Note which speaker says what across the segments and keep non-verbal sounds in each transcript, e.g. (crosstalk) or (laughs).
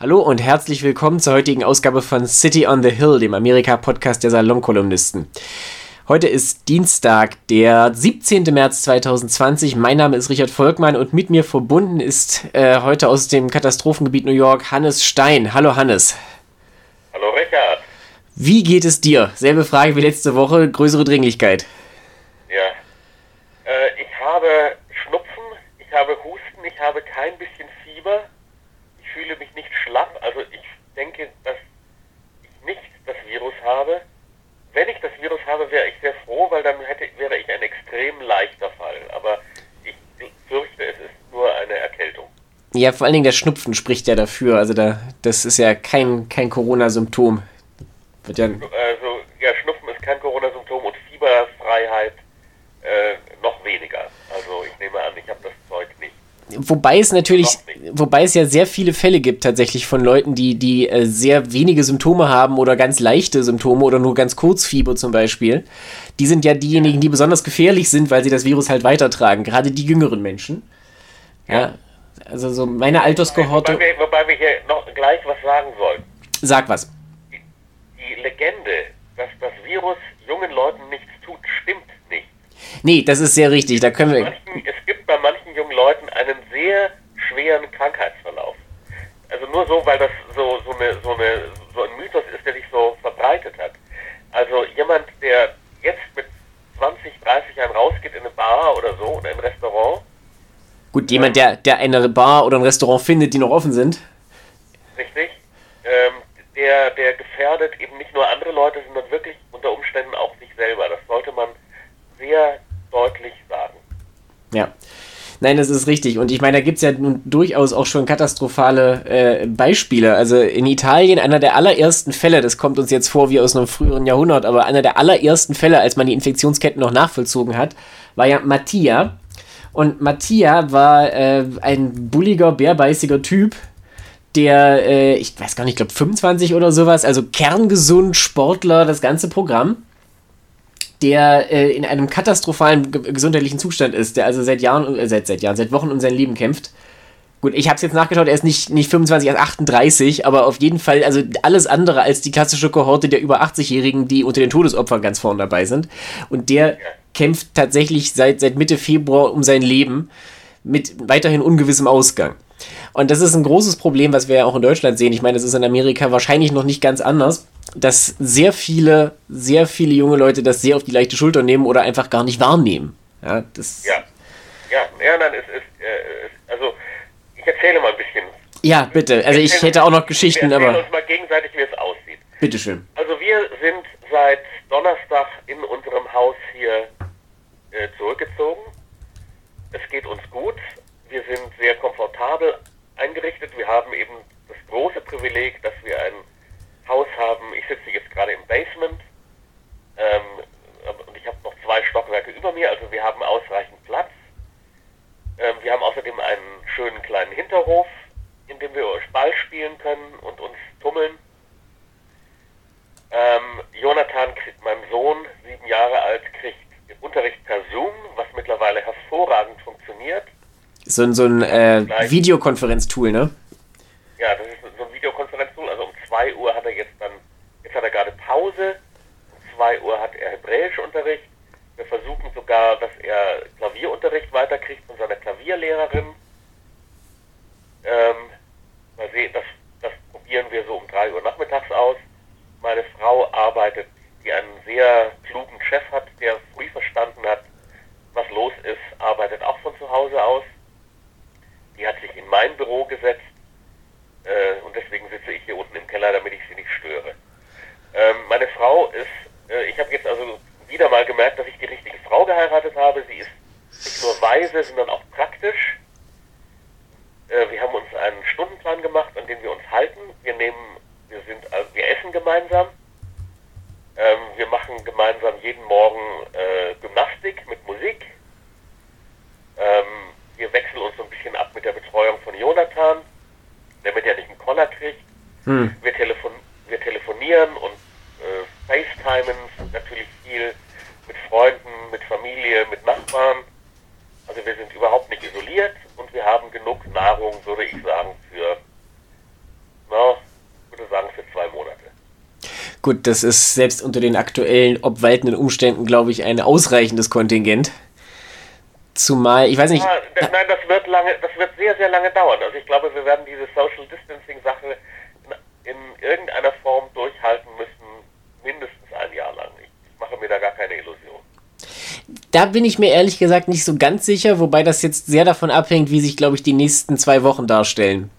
Speaker 1: Hallo und herzlich willkommen zur heutigen Ausgabe von City on the Hill, dem Amerika-Podcast der Salonkolumnisten. Heute ist Dienstag, der 17. März 2020. Mein Name ist Richard Volkmann und mit mir verbunden ist äh, heute aus dem Katastrophengebiet New York Hannes Stein. Hallo Hannes.
Speaker 2: Hallo Richard.
Speaker 1: Wie geht es dir? Selbe Frage wie letzte Woche, größere Dringlichkeit.
Speaker 2: Ja. Äh, ich habe Schnupfen, ich habe Husten, ich habe kein bisschen Fieber fühle mich nicht schlapp. Also ich denke, dass ich nicht das Virus habe. Wenn ich das Virus habe, wäre ich sehr froh, weil dann hätte, wäre ich ein extrem leichter Fall. Aber ich fürchte, es ist nur eine Erkältung.
Speaker 1: Ja, vor allen Dingen der Schnupfen spricht ja dafür. Also da, das ist ja kein, kein Corona-Symptom.
Speaker 2: Ja also ja, Schnupfen ist kein Corona-Symptom und Fieberfreiheit äh, noch weniger. Also ich nehme an, ich habe das Zeug nicht.
Speaker 1: Wobei es natürlich, wobei es ja sehr viele Fälle gibt tatsächlich von Leuten, die, die äh, sehr wenige Symptome haben oder ganz leichte Symptome oder nur ganz kurz Fieber zum Beispiel. Die sind ja diejenigen, die besonders gefährlich sind, weil sie das Virus halt weitertragen. Gerade die jüngeren Menschen. Ja. Also so meine Alterskohorte.
Speaker 2: Wobei wir, wobei wir hier noch gleich was sagen sollen.
Speaker 1: Sag was.
Speaker 2: Die, die Legende, dass das Virus jungen Leuten nichts tut, stimmt nicht.
Speaker 1: Nee, das ist sehr richtig. Da können wir.
Speaker 2: Manchen, es gibt bei manchen jungen Leuten einen sehr schweren Krankheitsverlauf. Also nur so, weil das so, so, eine, so, eine, so ein Mythos ist, der sich so verbreitet hat. Also jemand, der jetzt mit 20, 30 Jahren rausgeht in eine Bar oder so oder ein Restaurant.
Speaker 1: Gut, jemand, der, der eine Bar oder ein Restaurant findet, die noch offen sind.
Speaker 2: Richtig. Ähm, der, der gefährdet eben nicht nur andere Leute, sondern wirklich unter Umständen auch sich selber. Das sollte man sehr deutlich sagen.
Speaker 1: Ja. Nein, das ist richtig. Und ich meine, da gibt es ja nun durchaus auch schon katastrophale äh, Beispiele. Also in Italien, einer der allerersten Fälle, das kommt uns jetzt vor wie aus einem früheren Jahrhundert, aber einer der allerersten Fälle, als man die Infektionsketten noch nachvollzogen hat, war ja Mattia. Und Mattia war äh, ein bulliger, bärbeißiger Typ, der, äh, ich weiß gar nicht, ich glaube 25 oder sowas, also kerngesund, Sportler, das ganze Programm der äh, in einem katastrophalen gesundheitlichen Zustand ist, der also seit Jahren, äh, seit, seit Jahren, seit Wochen um sein Leben kämpft. Gut, ich habe es jetzt nachgeschaut, er ist nicht, nicht 25, er ist 38, aber auf jeden Fall, also alles andere als die klassische Kohorte der über 80-Jährigen, die unter den Todesopfern ganz vorne dabei sind. Und der kämpft tatsächlich seit, seit Mitte Februar um sein Leben mit weiterhin ungewissem Ausgang. Und das ist ein großes Problem, was wir ja auch in Deutschland sehen. Ich meine, das ist in Amerika wahrscheinlich noch nicht ganz anders dass sehr viele, sehr viele junge Leute das sehr auf die leichte Schulter nehmen oder einfach gar nicht wahrnehmen. Ja, das
Speaker 2: ja. ja, ja nein, es ist, äh, also ich erzähle mal ein bisschen.
Speaker 1: Ja, bitte. Also ich hätte auch noch Geschichten,
Speaker 2: wir
Speaker 1: aber.
Speaker 2: uns mal gegenseitig, wie es aussieht.
Speaker 1: Bitteschön.
Speaker 2: Also wir sind seit Donnerstag in unserem Haus hier äh, zurückgezogen. Es geht uns gut. Wir sind sehr komfortabel eingerichtet. Wir haben eben das große Privileg, dass wir ein Haus haben. Ich sitze jetzt gerade im Basement ähm, und ich habe noch zwei Stockwerke über mir, also wir haben ausreichend Platz. Ähm, wir haben außerdem einen schönen kleinen Hinterhof, in dem wir Ball spielen können und uns tummeln. Ähm, Jonathan, mein Sohn, sieben Jahre alt, kriegt Unterricht per Zoom, was mittlerweile hervorragend funktioniert.
Speaker 1: So, so ein äh, Videokonferenztool, ne?
Speaker 2: Ja, das ist so ein Videokonferenztool. Also um 2 Uhr hat er jetzt dann, jetzt hat er gerade Pause. Um 2 Uhr hat er Hebräischunterricht. Wir versuchen sogar, dass er Klavierunterricht weiterkriegt von seiner Klavierlehrerin. Ähm, mal sehen, das, das probieren wir so um 3 Uhr nachmittags aus. Meine Frau arbeitet, die einen sehr klugen Chef hat, der früh verstanden hat, was los ist, arbeitet auch von zu Hause aus. Die hat sich in mein Büro gesetzt äh, und deswegen sitze ich hier unten im Keller, damit ich sie nicht störe. Ähm, meine Frau ist, äh, ich habe jetzt also wieder mal gemerkt, dass ich die richtige Frau geheiratet habe. Sie ist nicht nur weise, sondern auch praktisch. Äh, wir haben uns einen Stundenplan gemacht, an den wir uns halten. Wir nehmen, wir sind, also wir essen gemeinsam. Ähm, wir machen gemeinsam jeden Morgen äh, Gymnastik mit Musik. Ähm, wir wechseln uns so ein bisschen ab mit der Betreuung von Jonathan damit er nicht einen Koller kriegt. Hm. Wir, telefon wir telefonieren und äh, FaceTimen natürlich viel mit Freunden, mit Familie, mit Nachbarn. Also wir sind überhaupt nicht isoliert und wir haben genug Nahrung, würde ich sagen, für na,
Speaker 1: Gut, das ist selbst unter den aktuellen obwaltenden Umständen, glaube ich, ein ausreichendes Kontingent. Zumal, ich weiß nicht. Ja,
Speaker 2: nein, das wird lange, das wird sehr, sehr lange dauern. Also ich glaube, wir werden diese Social Distancing Sache in, in irgendeiner Form durchhalten müssen, mindestens ein Jahr lang. Ich, ich mache mir da gar keine Illusion.
Speaker 1: Da bin ich mir ehrlich gesagt nicht so ganz sicher, wobei das jetzt sehr davon abhängt, wie sich, glaube ich, die nächsten zwei Wochen darstellen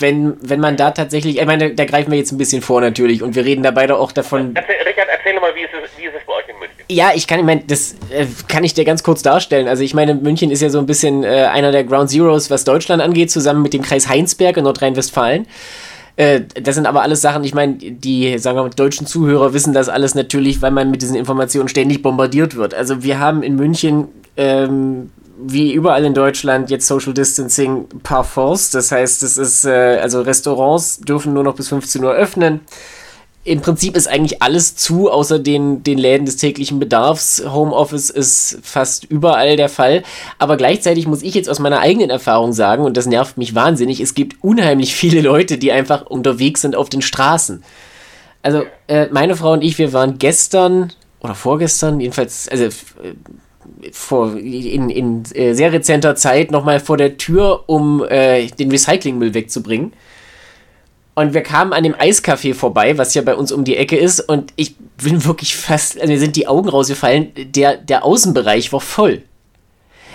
Speaker 1: wenn, wenn man da tatsächlich, ich meine, da greifen wir jetzt ein bisschen vor natürlich und wir reden da beide auch davon.
Speaker 2: Erzähl, Richard, erzähl mal, wie ist, es, wie ist es bei euch in München?
Speaker 1: Ja, ich kann, ich meine, das äh, kann ich dir ganz kurz darstellen. Also ich meine, München ist ja so ein bisschen äh, einer der Ground Zeroes, was Deutschland angeht, zusammen mit dem Kreis Heinsberg in Nordrhein-Westfalen. Äh, das sind aber alles Sachen, ich meine, die, sagen wir mal, deutschen Zuhörer wissen das alles natürlich, weil man mit diesen Informationen ständig bombardiert wird. Also wir haben in München ähm, wie überall in Deutschland jetzt Social Distancing par force. Das heißt, es ist, äh, also Restaurants dürfen nur noch bis 15 Uhr öffnen. Im Prinzip ist eigentlich alles zu, außer den, den Läden des täglichen Bedarfs. Homeoffice ist fast überall der Fall. Aber gleichzeitig muss ich jetzt aus meiner eigenen Erfahrung sagen, und das nervt mich wahnsinnig, es gibt unheimlich viele Leute, die einfach unterwegs sind auf den Straßen. Also, äh, meine Frau und ich, wir waren gestern oder vorgestern, jedenfalls, also äh, vor, in, in äh, sehr rezenter Zeit nochmal vor der Tür, um äh, den Recyclingmüll wegzubringen. Und wir kamen an dem Eiscafé vorbei, was ja bei uns um die Ecke ist. Und ich bin wirklich fast, also mir sind die Augen rausgefallen. Der, der Außenbereich war voll.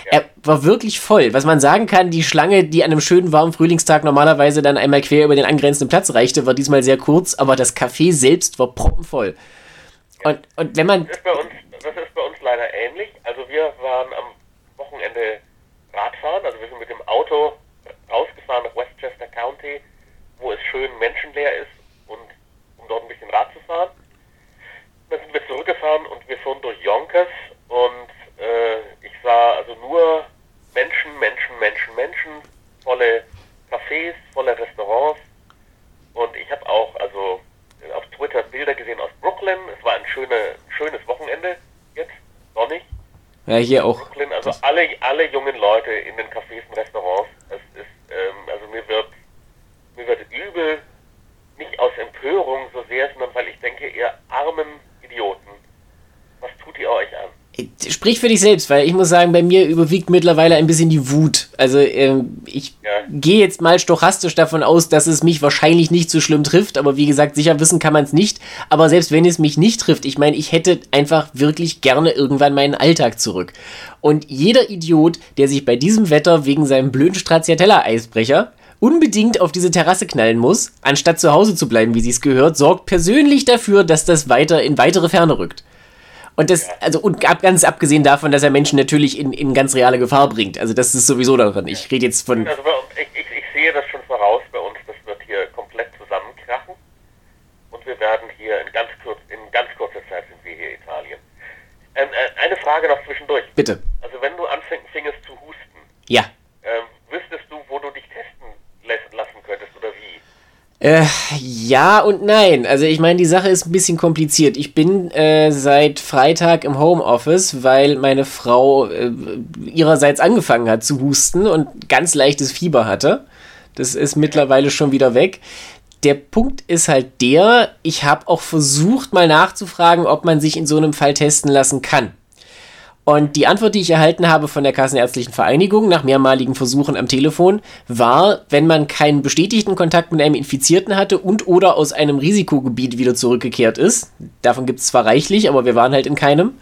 Speaker 1: Er war wirklich voll. Was man sagen kann, die Schlange, die an einem schönen warmen Frühlingstag normalerweise dann einmal quer über den angrenzenden Platz reichte, war diesmal sehr kurz, aber das Café selbst war proppenvoll. Und, und wenn man.
Speaker 2: Das ist bei uns, das ist bei uns leider ähnlich. Also wir waren am Wochenende Radfahren, also wir sind mit dem Auto rausgefahren nach Westchester County, wo es schön menschenleer ist und um dort ein bisschen Rad zu fahren. Dann sind wir zurückgefahren und wir fuhren durch Yonkers und äh, ich sah also nur Menschen, Menschen, Menschen, Menschen, volle Cafés, volle Restaurants und ich habe auch also auf Twitter Bilder gesehen aus Brooklyn. Es war ein schöne, schönes Wochenende jetzt, sonnig.
Speaker 1: Ja, hier auch.
Speaker 2: Brooklyn, also alle, alle jungen Leute in den Cafés und Restaurants. Es ist, ähm, also mir wird, mir wird übel, nicht aus Empörung so sehr, sondern weil ich denke, ihr armen Idioten, was tut ihr euch an?
Speaker 1: Sprich für dich selbst, weil ich muss sagen, bei mir überwiegt mittlerweile ein bisschen die Wut. Also äh, ich ja. gehe jetzt mal stochastisch davon aus, dass es mich wahrscheinlich nicht so schlimm trifft, aber wie gesagt, sicher wissen kann man es nicht. Aber selbst wenn es mich nicht trifft, ich meine, ich hätte einfach wirklich gerne irgendwann meinen Alltag zurück. Und jeder Idiot, der sich bei diesem Wetter wegen seinem blöden Stracciatella-Eisbrecher unbedingt auf diese Terrasse knallen muss, anstatt zu Hause zu bleiben, wie sie es gehört, sorgt persönlich dafür, dass das weiter in weitere Ferne rückt. Und das, also und ganz abgesehen davon, dass er Menschen natürlich in, in ganz reale Gefahr bringt. Also das ist sowieso daran. Ich rede jetzt von.
Speaker 2: Also ich, ich, ich sehe das schon voraus bei uns, das wird hier komplett zusammenkrachen. Und wir werden hier in ganz kurz, in ganz kurzer Zeit sind wir hier Italien. Ähm, äh, eine Frage noch zwischendurch.
Speaker 1: Bitte.
Speaker 2: Also wenn du anfängst zu husten.
Speaker 1: Ja.
Speaker 2: Ähm, wüsstest du, wo du dich testen lassen könntest oder wie?
Speaker 1: Äh, ja und nein. Also ich meine, die Sache ist ein bisschen kompliziert. Ich bin äh, seit Freitag im Homeoffice, weil meine Frau äh, ihrerseits angefangen hat zu husten und ganz leichtes Fieber hatte. Das ist mittlerweile schon wieder weg. Der Punkt ist halt der, ich habe auch versucht mal nachzufragen, ob man sich in so einem Fall testen lassen kann. Und die Antwort, die ich erhalten habe von der Kassenärztlichen Vereinigung nach mehrmaligen Versuchen am Telefon, war, wenn man keinen bestätigten Kontakt mit einem Infizierten hatte und oder aus einem Risikogebiet wieder zurückgekehrt ist, davon gibt es zwar reichlich, aber wir waren halt in keinem,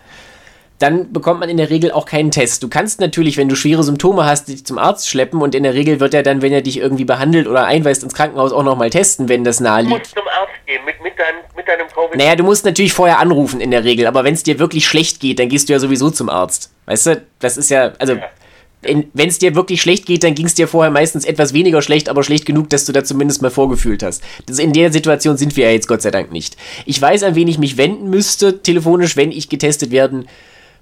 Speaker 1: dann bekommt man in der Regel auch keinen Test. Du kannst natürlich, wenn du schwere Symptome hast, dich zum Arzt schleppen und in der Regel wird er dann, wenn er dich irgendwie behandelt oder einweist ins Krankenhaus, auch nochmal testen, wenn das nahe liegt. Du musst
Speaker 2: zum Arzt gehen mit, mit, deinem, mit deinem Covid.
Speaker 1: Naja, du musst natürlich vorher anrufen in der Regel, aber wenn es dir wirklich schlecht geht, dann gehst du ja sowieso zum Arzt. Weißt du, das ist ja, also. Ja. Wenn es dir wirklich schlecht geht, dann ging es dir vorher meistens etwas weniger schlecht, aber schlecht genug, dass du da zumindest mal vorgefühlt hast. Das in der Situation sind wir ja jetzt Gott sei Dank nicht. Ich weiß, an wen ich mich wenden müsste, telefonisch, wenn ich getestet werden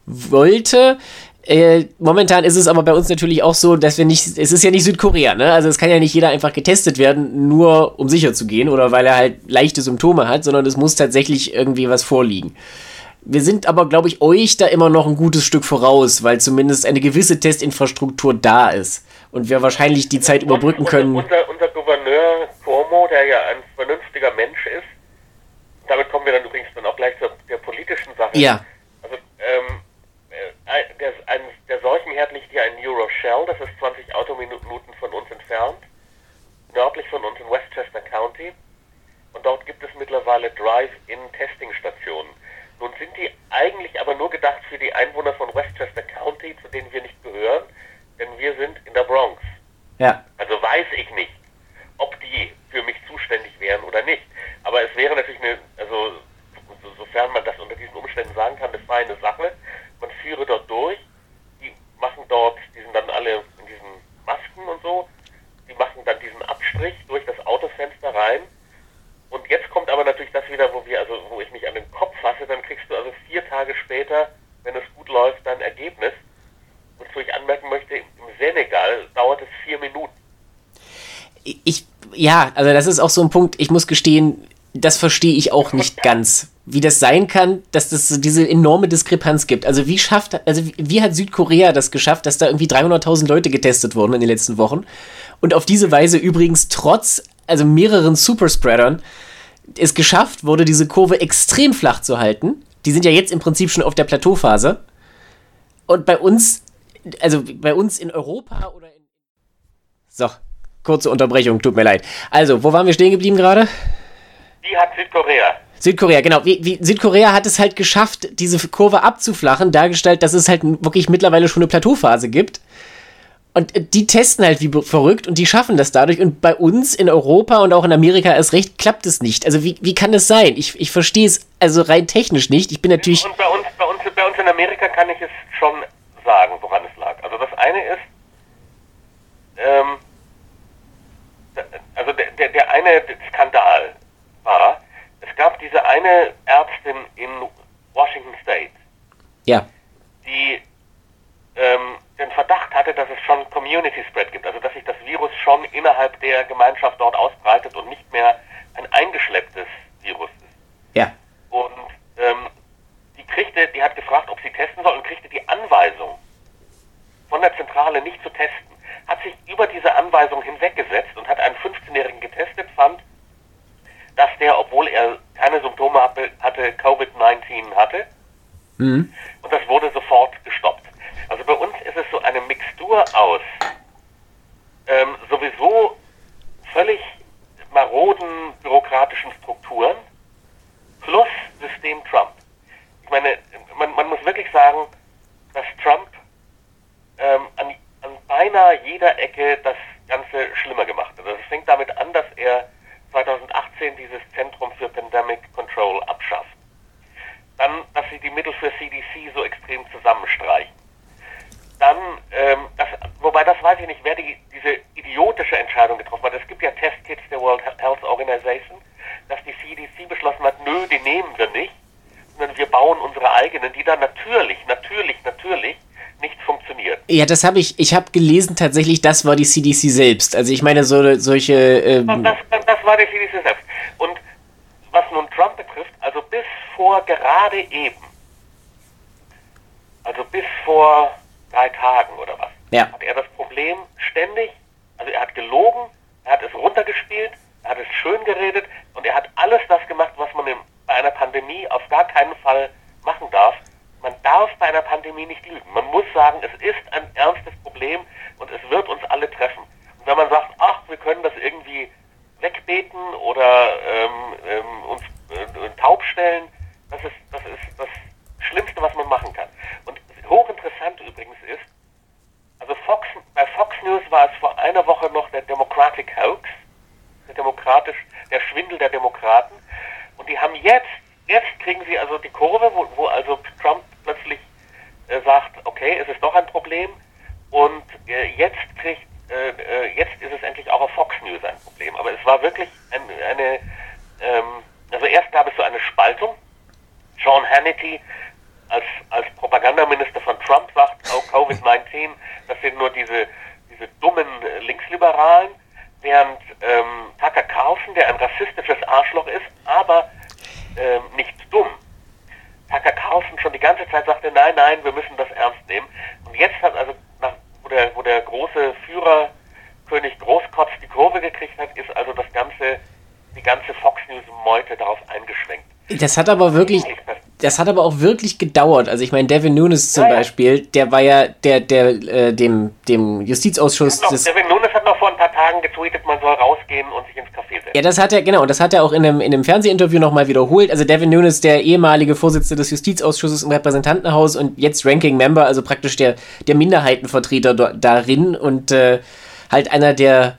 Speaker 1: wollte. Äh, momentan ist es aber bei uns natürlich auch so, dass wir nicht, es ist ja nicht Südkorea, ne? Also es kann ja nicht jeder einfach getestet werden, nur um sicher zu gehen oder weil er halt leichte Symptome hat, sondern es muss tatsächlich irgendwie was vorliegen. Wir sind aber, glaube ich, euch da immer noch ein gutes Stück voraus, weil zumindest eine gewisse Testinfrastruktur da ist und wir wahrscheinlich die Zeit überbrücken können.
Speaker 2: Unser, unser Gouverneur Cuomo, der ja ein vernünftiger Mensch ist, damit kommen wir dann übrigens dann auch gleich zur der politischen Sache.
Speaker 1: Ja.
Speaker 2: Also ähm, äh, der, ein, der Seuchenherd liegt hier in New Rochelle, das ist 20 Autominuten von uns entfernt, nördlich von uns in Westchester County. Und dort gibt es mittlerweile Drive-In-Testing-Stationen. Nun sind die eigentlich aber nur gedacht für die Einwohner von Westchester County, zu denen wir nicht gehören, denn wir sind in der Bronx.
Speaker 1: Ja.
Speaker 2: Also weiß ich nicht, ob die für mich zuständig wären oder nicht. Aber es wäre natürlich eine, also so, sofern man das unter diesen Umständen sagen kann, eine feine Sache. Führe dort durch, die machen dort, die sind dann alle in diesen Masken und so, die machen dann diesen Abstrich durch das Autofenster rein. Und jetzt kommt aber natürlich das wieder, wo wir, also wo ich mich an den Kopf fasse, dann kriegst du also vier Tage später, wenn es gut läuft, dein Ergebnis. Wozu ich anmerken möchte, im Senegal dauert es vier Minuten.
Speaker 1: Ich, ja, also das ist auch so ein Punkt, ich muss gestehen, das verstehe ich auch nicht ganz, wie das sein kann, dass es diese enorme Diskrepanz gibt. Also wie schafft, also wie hat Südkorea das geschafft, dass da irgendwie 300.000 Leute getestet wurden in den letzten Wochen und auf diese Weise übrigens trotz also mehreren Superspreadern es geschafft wurde, diese Kurve extrem flach zu halten. Die sind ja jetzt im Prinzip schon auf der Plateauphase. Und bei uns, also bei uns in Europa oder in. So, kurze Unterbrechung, tut mir leid. Also, wo waren wir stehen geblieben gerade?
Speaker 2: Die hat Südkorea.
Speaker 1: Südkorea, genau. Wie, wie, Südkorea hat es halt geschafft, diese Kurve abzuflachen, dargestellt, dass es halt wirklich mittlerweile schon eine Plateauphase gibt. Und äh, die testen halt wie verrückt und die schaffen das dadurch. Und bei uns in Europa und auch in Amerika erst recht klappt es nicht. Also wie, wie kann das sein? Ich, ich verstehe es also rein technisch nicht. Ich bin natürlich.
Speaker 2: Und bei uns, bei, uns, bei uns in Amerika kann ich es schon sagen, woran es lag. Also das eine ist, ähm, also der, der, der eine Skandal war, es gab diese eine Ärztin in Washington State.
Speaker 1: Ja.
Speaker 2: Die ähm, den Verdacht hatte, dass es schon Community Spread gibt, also dass sich das Virus schon innerhalb der Gemeinschaft dort ausbreitet und nicht mehr ein eingeschlepptes Virus ist.
Speaker 1: Ja.
Speaker 2: Und ähm, die kriegte, die hat gefragt, ob sie testen soll und kriegte die Anweisung von der Zentrale nicht zu testen, hat sich über diese Anweisung hinweggesetzt und hat einen 15-Jährigen getestet, fand, dass der, obwohl er keine Symptome hatte, hatte Covid-19 hatte. Mhm. Und das wurde sofort gestoppt. Also bei uns ist es so eine Mixtur aus ähm, sowieso völlig maroden bürokratischen Strukturen plus System Trump. Ich meine, man, man muss wirklich sagen, dass Trump ähm, an, an beinahe jeder Ecke das Ganze schlimmer gemacht hat. Also es fängt damit an, dass er 2018 dieses Zentrum für Pandemic Control abschafft. Dann, dass sie die Mittel für CDC so extrem zusammenstreichen dann, ähm, das, wobei das weiß ich nicht, wer die, diese idiotische Entscheidung getroffen hat. Es gibt ja Testkits der World Health Organization, dass die CDC beschlossen hat, nö, die nehmen wir nicht, sondern wir bauen unsere eigenen, die dann natürlich, natürlich, natürlich nicht funktioniert.
Speaker 1: Ja, das habe ich, ich habe gelesen tatsächlich, das war die CDC selbst. Also ich meine, so, solche...
Speaker 2: Ähm das, das, das war die CDC selbst. Und was nun Trump betrifft, also bis vor gerade eben, also bis vor drei Tagen oder was,
Speaker 1: ja.
Speaker 2: hat er das Problem ständig, also er hat gelogen, er hat es runtergespielt, er hat es schön geredet und er hat alles das gemacht, was man in, bei einer Pandemie auf gar keinen Fall machen darf. Man darf bei einer Pandemie nicht lügen. Man muss sagen, es ist ein ernstes Problem und es wird uns alle treffen. Und wenn man sagt, ach, wir können das irgendwie wegbeten oder ähm, ähm, uns äh, taub stellen, das ist, das ist das Schlimmste, was man machen kann. Und hochinteressant übrigens ist, also Fox, bei Fox News war es vor einer Woche noch der Democratic Hoax, der demokratisch, der Demokraten. Und die haben jetzt, jetzt kriegen sie also die Kurve, wo, wo also Trump plötzlich äh, sagt, okay, es ist doch ein Problem. Und äh, jetzt kriegt, äh, äh jetzt ist es endlich auch auf Fox News ein Problem. Aber es war wirklich ein, eine, ähm, also erst gab es so eine Spaltung. Sean Hannity als, als Propagandaminister von Trump sagt, oh, Covid-19, das sind nur diese, diese dummen Linksliberalen, während ähm, Tucker Carlson, der ein rassistisches Arschloch ist, aber ähm, nicht dumm, Tucker Carlson schon die ganze Zeit sagte, nein, nein, wir müssen das ernst nehmen. Und jetzt hat also, nach, wo, der, wo der große Führer König Großkotz die Kurve gekriegt hat, ist also das ganze, die ganze Fox News Meute darauf eingeschwenkt.
Speaker 1: Das hat aber wirklich, das hat aber auch wirklich gedauert. Also ich meine, Devin Nunes zum ja, Beispiel, der war ja der, der äh, dem, dem Justizausschuss.
Speaker 2: Noch, Devin Nunes hat noch vor ein paar Tagen getweetet, man soll rausgehen und sich ins Café setzen.
Speaker 1: Ja, das hat er, genau, das hat er auch in einem, in einem Fernsehinterview nochmal wiederholt. Also Devin Nunes, der ehemalige Vorsitzende des Justizausschusses im Repräsentantenhaus und jetzt Ranking Member, also praktisch der, der Minderheitenvertreter darin und äh, halt einer der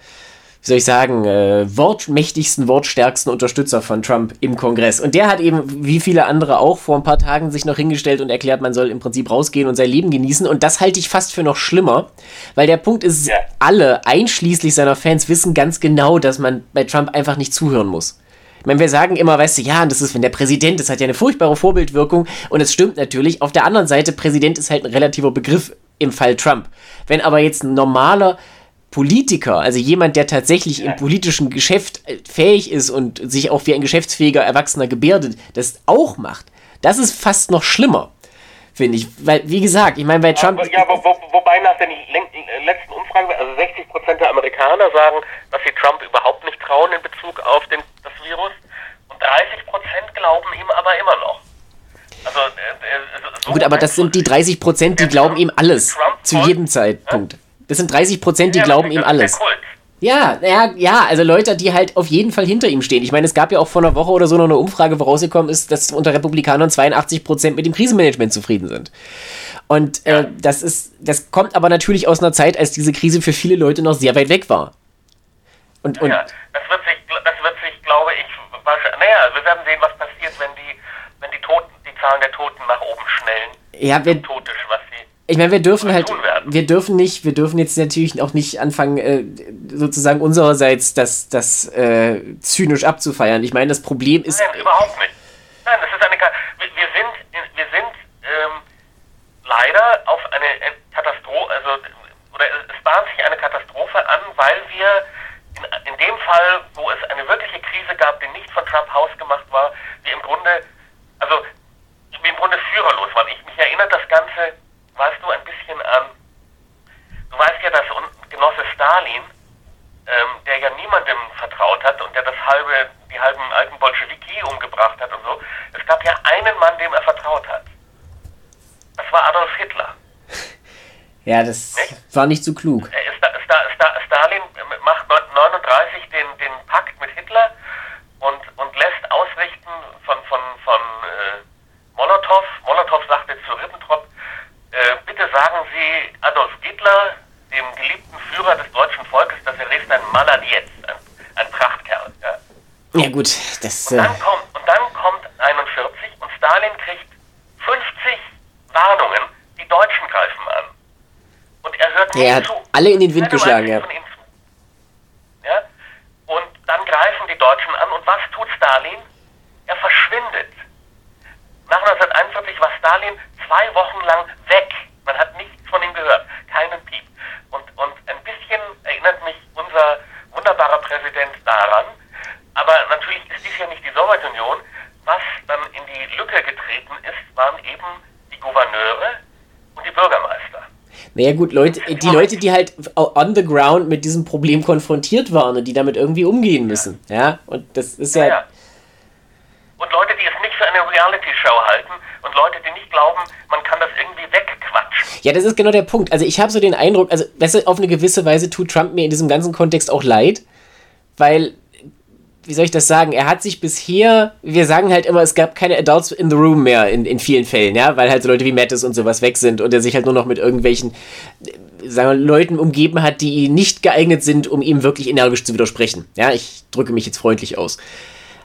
Speaker 1: wie soll ich sagen, äh, wortmächtigsten, wortstärksten Unterstützer von Trump im Kongress. Und der hat eben, wie viele andere auch, vor ein paar Tagen sich noch hingestellt und erklärt, man soll im Prinzip rausgehen und sein Leben genießen. Und das halte ich fast für noch schlimmer, weil der Punkt ist, ja. alle, einschließlich seiner Fans, wissen ganz genau, dass man bei Trump einfach nicht zuhören muss. Ich meine, wir sagen immer, weißt du, ja, das ist, wenn der Präsident, das hat ja eine furchtbare Vorbildwirkung und es stimmt natürlich. Auf der anderen Seite, Präsident ist halt ein relativer Begriff im Fall Trump. Wenn aber jetzt ein normaler Politiker, also jemand, der tatsächlich im politischen Geschäft äh, fähig ist und sich auch wie ein geschäftsfähiger Erwachsener gebärdet, das auch macht, das ist fast noch schlimmer, finde ich. Weil, wie gesagt, ich meine, bei Trump.
Speaker 2: Ja, wo, wo, wobei nach den letzten Umfragen, also 60 Prozent der Amerikaner sagen, dass sie Trump überhaupt nicht trauen in Bezug auf den, das Virus und 30 Prozent glauben ihm aber immer noch.
Speaker 1: Also, äh, äh, so Gut, aber das sind die 30 Prozent, die glauben ihm alles. Zu jedem Zeitpunkt. Ja? Das sind 30 Prozent, die ja, glauben ihm alles. Ja, ja, ja, also Leute, die halt auf jeden Fall hinter ihm stehen. Ich meine, es gab ja auch vor einer Woche oder so noch eine Umfrage, wo rausgekommen ist, dass unter Republikanern 82 Prozent mit dem Krisenmanagement zufrieden sind. Und äh, das ist, das kommt aber natürlich aus einer Zeit, als diese Krise für viele Leute noch sehr weit weg war.
Speaker 2: Und, und ja, das wird sich, das wird sich, glaube ich, wahrscheinlich, naja, wir werden sehen, was passiert, wenn die, wenn die Toten, die Zahlen der Toten nach oben schnellen.
Speaker 1: Ja, wir, Totisch, was ich meine, wir dürfen halt, wir dürfen nicht, wir dürfen jetzt natürlich auch nicht anfangen, äh, sozusagen unsererseits das, das äh, zynisch abzufeiern. Ich meine, das Problem ist.
Speaker 2: Nein, überhaupt nicht. Nein, das ist eine. Wir, wir sind, wir sind ähm, leider auf eine Katastrophe, also oder es bahnt sich eine Katastrophe an, weil wir in, in dem Fall, wo es eine wirkliche Krise gab, die nicht von Trump hausgemacht war, wir im Grunde, also wir im Grunde führerlos waren. Ich mich erinnert das Ganze weißt du ein bisschen an, du weißt ja, dass Genosse Stalin, ähm, der ja niemandem vertraut hat und der das halbe, die halben alten Bolschewiki umgebracht hat und so, es gab ja einen Mann, dem er vertraut hat. Das war Adolf Hitler.
Speaker 1: Ja, das nicht? war nicht so klug.
Speaker 2: Sta Sta Sta Stalin macht 1939 den, den Pakt mit Hitler und, und lässt ausrichten von, von, von äh, Molotow. Molotow sagte zu Ribbentrop, äh, bitte sagen Sie Adolf Hitler, dem geliebten Führer des deutschen Volkes, dass er ist ein Maladietz, ein, ein Prachtkerl.
Speaker 1: Ja? ja gut, das...
Speaker 2: Und dann, äh, kommt, und dann kommt 41 und Stalin kriegt 50 Warnungen, die Deutschen greifen an. Und er hört
Speaker 1: nie er hat zu. alle in den Wind geschlagen, ja.
Speaker 2: ja. Und dann greifen die Deutschen an und was tut Stalin? Er verschwindet. Nach 1941 war Stalin zwei Wochen lang weg. Man hat nichts von ihm gehört, keinen Piep. Und, und ein bisschen erinnert mich unser wunderbarer Präsident daran. Aber natürlich ist dies ja nicht die Sowjetunion. Was dann in die Lücke getreten ist, waren eben die Gouverneure und die Bürgermeister.
Speaker 1: Naja gut, Leute, die Leute, die halt on the ground mit diesem Problem konfrontiert waren und die damit irgendwie umgehen müssen. Ja, ja? und das ist ja, ja.
Speaker 2: Und Leute, die es nicht für eine Reality-Show halten und Leute, die nicht glauben, man kann das irgendwie wegquatschen.
Speaker 1: Ja, das ist genau der Punkt. Also ich habe so den Eindruck, also weißt du, auf eine gewisse Weise tut Trump mir in diesem ganzen Kontext auch leid, weil wie soll ich das sagen? Er hat sich bisher, wir sagen halt immer, es gab keine Adults in the Room mehr in, in vielen Fällen, ja, weil halt so Leute wie Mattis und sowas weg sind und er sich halt nur noch mit irgendwelchen, sagen wir, Leuten umgeben hat, die nicht geeignet sind, um ihm wirklich energisch zu widersprechen. Ja, ich drücke mich jetzt freundlich aus.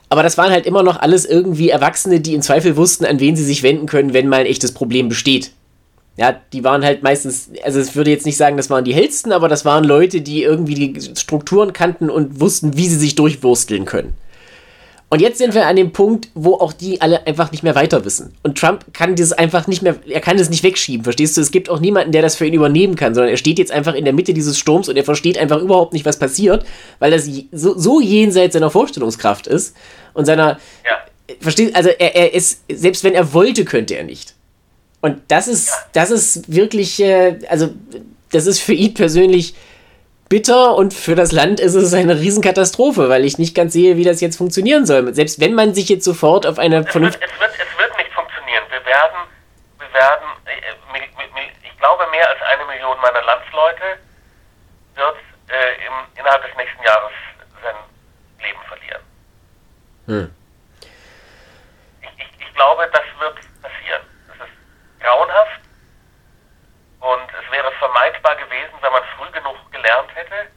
Speaker 1: Aber das waren halt immer noch alles irgendwie Erwachsene, die im Zweifel wussten, an wen sie sich wenden können, wenn mal ein echtes Problem besteht. Ja, die waren halt meistens, also ich würde jetzt nicht sagen, das waren die hellsten, aber das waren Leute, die irgendwie die Strukturen kannten und wussten, wie sie sich durchwursteln können. Und jetzt sind wir an dem Punkt, wo auch die alle einfach nicht mehr weiter wissen. Und Trump kann das einfach nicht mehr, er kann das nicht wegschieben, verstehst du? Es gibt auch niemanden, der das für ihn übernehmen kann, sondern er steht jetzt einfach in der Mitte dieses Sturms und er versteht einfach überhaupt nicht, was passiert, weil das so, so jenseits seiner Vorstellungskraft ist und seiner. Ja. Verstehst Also er, er ist, selbst wenn er wollte, könnte er nicht. Und das ist, das ist wirklich, äh, also das ist für ihn persönlich bitter und für das Land ist es eine Riesenkatastrophe, weil ich nicht ganz sehe, wie das jetzt funktionieren soll. Selbst wenn man sich jetzt sofort auf eine
Speaker 2: vernünftige. Es, es, wird, es wird nicht funktionieren. Wir werden, wir werden, äh, ich glaube, mehr als eine Million meiner Landsleute wird äh, im, innerhalb des nächsten Jahres sein Leben verlieren. Hm. Ich, ich, ich glaube, das wird grauenhaft und es wäre vermeidbar gewesen, wenn man früh genug gelernt hätte.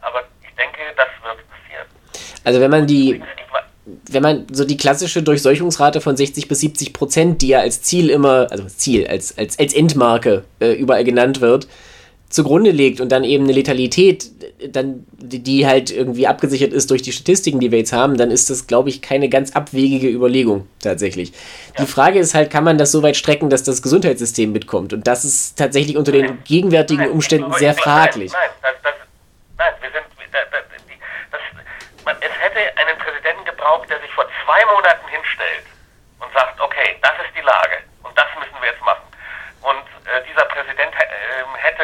Speaker 2: Aber ich denke, das wird passieren.
Speaker 1: Also wenn man die wenn man so die klassische Durchseuchungsrate von 60 bis 70 Prozent, die ja als Ziel immer, also Ziel, als, als, als Endmarke äh, überall genannt wird, zugrunde legt und dann eben eine Letalität, dann, die halt irgendwie abgesichert ist durch die Statistiken, die wir jetzt haben, dann ist das, glaube ich, keine ganz abwegige Überlegung tatsächlich. Ja. Die Frage ist halt, kann man das so weit strecken, dass das Gesundheitssystem mitkommt? Und das ist tatsächlich unter den gegenwärtigen nein, Umständen sehr fraglich.
Speaker 2: Nein, nein, das, das, nein wir sind, das, man, es hätte einen Präsidenten gebraucht, der sich vor zwei Monaten hinstellt und sagt, okay, das ist die Lage und das müssen wir jetzt machen. Und äh, dieser Präsident äh, hätte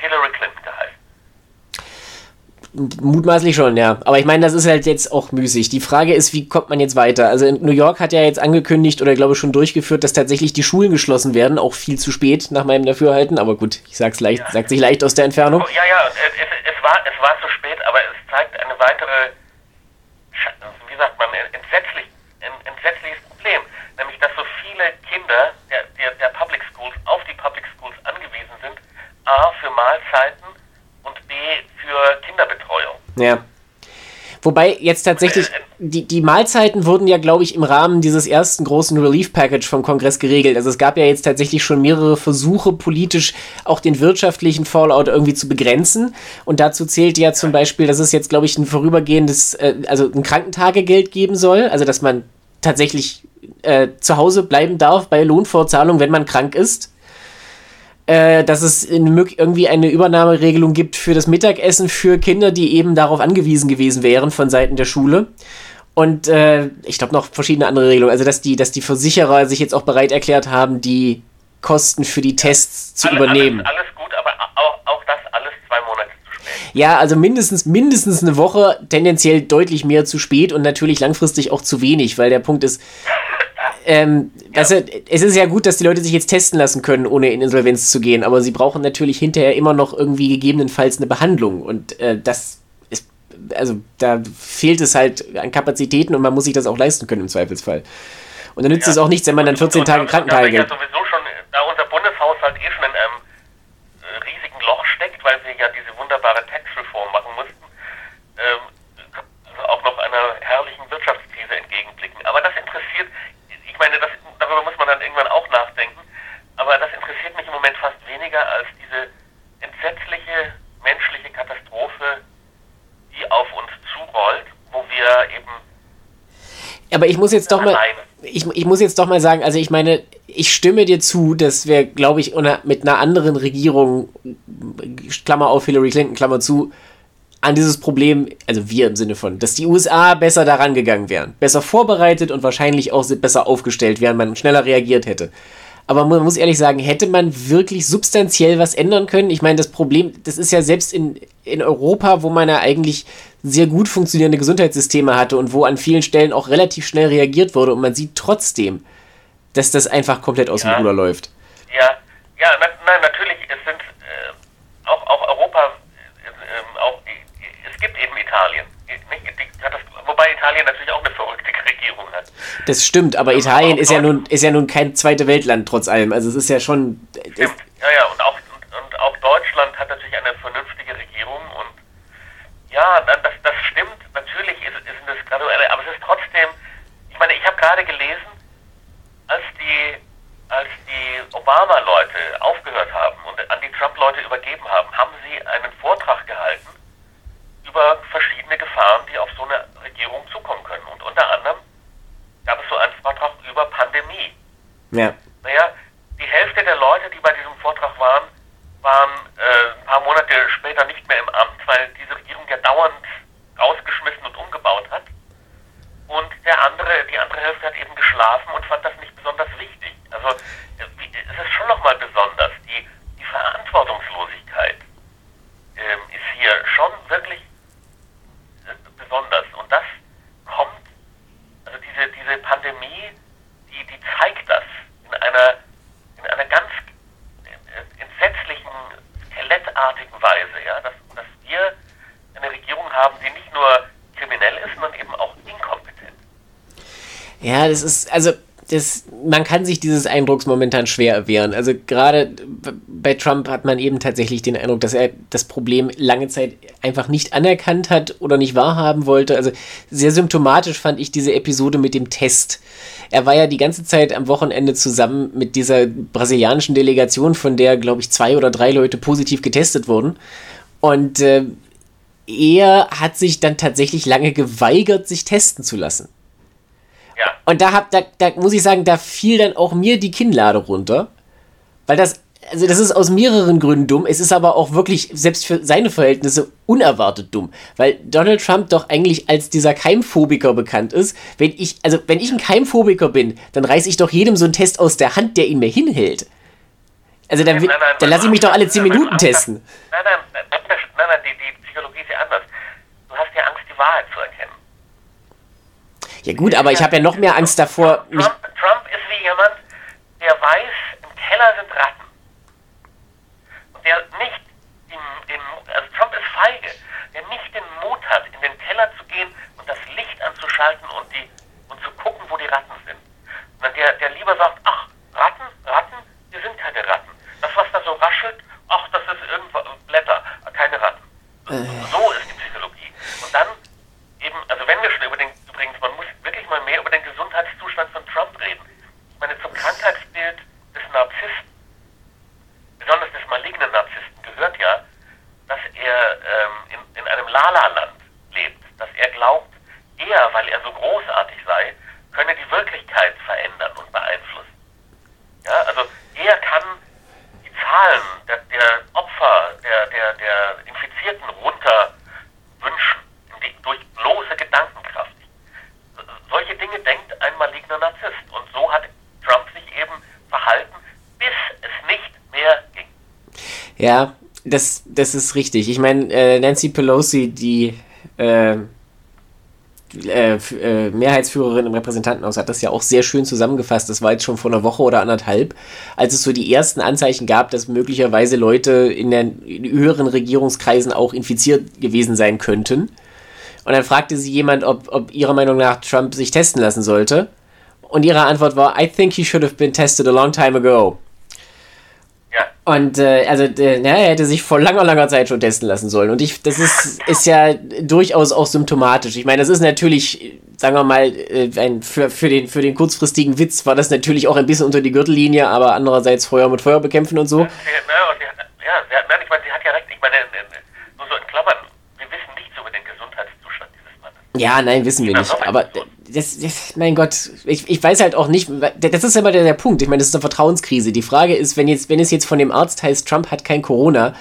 Speaker 2: Hillary Clinton geheißen.
Speaker 1: Mutmaßlich schon, ja. Aber ich meine, das ist halt jetzt auch müßig. Die Frage ist, wie kommt man jetzt weiter? Also in New York hat ja jetzt angekündigt oder glaube ich schon durchgeführt, dass tatsächlich die Schulen geschlossen werden, auch viel zu spät nach meinem Dafürhalten. Aber gut, ich sag's leicht, ja. sagt sich leicht aus der Entfernung.
Speaker 2: Oh, ja, ja, es, es, war, es war zu spät, aber es zeigt eine weitere, wie sagt man, entsetzlich, ein entsetzliches Problem, nämlich dass so viele Kinder der, der, der Public Schools auf die Public Schools angewiesen sind, A für Mahlzeiten und B für Kinderbetreuung.
Speaker 1: Ja. Wobei jetzt tatsächlich, die, die Mahlzeiten wurden ja, glaube ich, im Rahmen dieses ersten großen Relief Package vom Kongress geregelt. Also es gab ja jetzt tatsächlich schon mehrere Versuche, politisch auch den wirtschaftlichen Fallout irgendwie zu begrenzen. Und dazu zählt ja zum Beispiel, dass es jetzt, glaube ich, ein vorübergehendes, äh, also ein Krankentagegeld geben soll. Also dass man tatsächlich äh, zu Hause bleiben darf bei Lohnfortzahlung, wenn man krank ist äh, dass es irgendwie eine Übernahmeregelung gibt für das Mittagessen für Kinder, die eben darauf angewiesen gewesen wären von Seiten der Schule. Und äh, ich glaube noch verschiedene andere Regelungen. Also dass die, dass die Versicherer sich jetzt auch bereit erklärt haben, die Kosten für die Tests zu
Speaker 2: alles,
Speaker 1: übernehmen.
Speaker 2: Alles, alles gut, aber auch, auch das alles zwei Monate zu spät.
Speaker 1: Ja, also mindestens, mindestens eine Woche, tendenziell deutlich mehr zu spät und natürlich langfristig auch zu wenig, weil der Punkt ist, ähm, ja. also, es ist ja gut, dass die Leute sich jetzt testen lassen können, ohne in Insolvenz zu gehen, aber sie brauchen natürlich hinterher immer noch irgendwie gegebenenfalls eine Behandlung und äh, das ist, also da fehlt es halt an Kapazitäten und man muss sich das auch leisten können im Zweifelsfall. Und dann nützt ja. es auch nichts, wenn man dann 14 Tage Krankentage
Speaker 2: Ja sowieso schon, da unser Bundeshaushalt eh schon in einem äh, riesigen Loch steckt, weil wir ja diese wunderbare Tax-Reform machen mussten, ähm, also auch noch einer herrlichen Wirtschaftskrise entgegenblicken. Aber das interessiert meine, das, darüber muss man irgendwann auch nachdenken. Aber das interessiert mich im Moment fast weniger als diese entsetzliche menschliche Katastrophe, die auf uns zurollt, wo wir eben.
Speaker 1: Aber ich muss jetzt doch mal. Ich, ich muss jetzt doch mal sagen, also ich meine, ich stimme dir zu, dass wir, glaube ich, mit einer anderen Regierung, Klammer auf Hillary Clinton, Klammer zu, an dieses Problem, also wir im Sinne von, dass die USA besser daran gegangen wären, besser vorbereitet und wahrscheinlich auch besser aufgestellt wären, man schneller reagiert hätte. Aber man muss ehrlich sagen, hätte man wirklich substanziell was ändern können? Ich meine, das Problem, das ist ja selbst in, in Europa, wo man ja eigentlich sehr gut funktionierende Gesundheitssysteme hatte und wo an vielen Stellen auch relativ schnell reagiert wurde und man sieht trotzdem, dass das einfach komplett aus ja. dem Ruder läuft.
Speaker 2: Ja, ja, na, na, natürlich, es sind äh, auch, auch Europa, äh, äh auch gibt eben Italien. wobei Italien natürlich auch eine verrückte Regierung hat.
Speaker 1: Das stimmt, aber Italien ist ja, nun, ist ja nun kein zweite Weltland trotz allem. Also es ist ja schon.
Speaker 2: Stimmt, ja, ja, und auch, und, und auch Deutschland hat natürlich eine vernünftige Regierung und ja, das, das stimmt, natürlich ist, ist das graduelle, aber es ist trotzdem, ich meine, ich habe gerade gelesen, als die, als die Obama-Leute aufgehört haben und an die Trump-Leute übergeben haben, haben sie einen Vortrag gehalten über verschiedene Gefahren, die auf so eine Regierung zukommen können. Und unter anderem gab es so einen Vortrag über Pandemie. Ja. Naja, die Hälfte der Leute, die bei diesem Vortrag waren, waren äh, ein paar Monate später nicht mehr im Amt, weil diese Regierung ja dauernd rausgeschmissen und umgebaut hat. Und der andere, die andere Hälfte hat eben geschlafen und fand das nicht besonders wichtig. Also äh, es ist schon nochmal besonders. Die, die Verantwortungslosigkeit ähm, ist hier besonders. Und das kommt, also diese, diese Pandemie, die, die zeigt das in einer, in einer ganz entsetzlichen, skelettartigen Weise, ja, dass, dass wir eine Regierung haben, die nicht nur kriminell ist, sondern eben auch inkompetent.
Speaker 1: Ja, das ist, also das, man kann sich dieses Eindrucks momentan schwer erwehren. Also gerade bei Trump hat man eben tatsächlich den Eindruck, dass er das Problem lange Zeit einfach nicht anerkannt hat oder nicht wahrhaben wollte. Also sehr symptomatisch fand ich diese Episode mit dem Test. Er war ja die ganze Zeit am Wochenende zusammen mit dieser brasilianischen Delegation, von der, glaube ich, zwei oder drei Leute positiv getestet wurden. Und äh, er hat sich dann tatsächlich lange geweigert, sich testen zu lassen. Ja. Und da, hab, da, da muss ich sagen, da fiel dann auch mir die Kinnlade runter. Weil das, also das ist aus mehreren Gründen dumm. Es ist aber auch wirklich, selbst für seine Verhältnisse, unerwartet dumm. Weil Donald Trump doch eigentlich als dieser Keimphobiker bekannt ist. Wenn ich, also wenn ich ein Keimphobiker bin, dann reiße ich doch jedem so einen Test aus der Hand, der ihn mir hinhält. Also dann, dann lasse ich mich doch alle 10 Minuten testen.
Speaker 2: Nein, nein, nein, nein, nein, die, die Psychologie ist ja anders. Du hast ja Angst, die Wahrheit zu erkennen.
Speaker 1: Ja gut, aber ich habe ja noch mehr Angst davor.
Speaker 2: Trump, Trump ist wie jemand, der weiß, im Keller sind Ratten. Und der nicht den, den also Trump ist feige, der nicht den Mut hat, in den Keller zu gehen und das Licht anzuschalten und die und zu gucken, wo die Ratten sind. Und der, der lieber sagt, ach, Ratten, Ratten, hier sind keine Ratten. Das, was da so raschelt, ach, das ist irgendwo Blätter, keine Ratten. Äh. So ist die Psychologie. Und dann eben, also wenn wir schon über den malignen Ja,
Speaker 1: das, das ist richtig. Ich meine, äh, Nancy Pelosi, die äh, äh, äh, Mehrheitsführerin im Repräsentantenhaus hat das ja auch sehr schön zusammengefasst. Das war jetzt schon vor einer Woche oder anderthalb, als es so die ersten Anzeichen gab, dass möglicherweise Leute in den höheren Regierungskreisen auch infiziert gewesen sein könnten. Und dann fragte sie jemand, ob, ob ihrer Meinung nach Trump sich testen lassen sollte. Und ihre Antwort war, I think he should have been tested a long time ago. Ja. Und äh, also äh, na, er hätte sich vor langer, langer Zeit schon testen lassen sollen. Und ich, das ist, ist ja durchaus auch symptomatisch. Ich meine, das ist natürlich, sagen wir mal, äh, ein, für, für, den, für den kurzfristigen Witz war das natürlich auch ein bisschen unter die Gürtellinie, aber andererseits Feuer mit Feuer bekämpfen und so. Ja,
Speaker 2: ja, ja, ich meine, sie hat ja recht. Ich meine, nur so in Klammern,
Speaker 1: ja, nein, wissen wir nicht. Aber das, das, mein Gott, ich, ich weiß halt auch nicht, das ist immer der, der Punkt. Ich meine, das ist eine Vertrauenskrise. Die Frage ist, wenn, jetzt, wenn es jetzt von dem Arzt heißt, Trump hat kein Corona,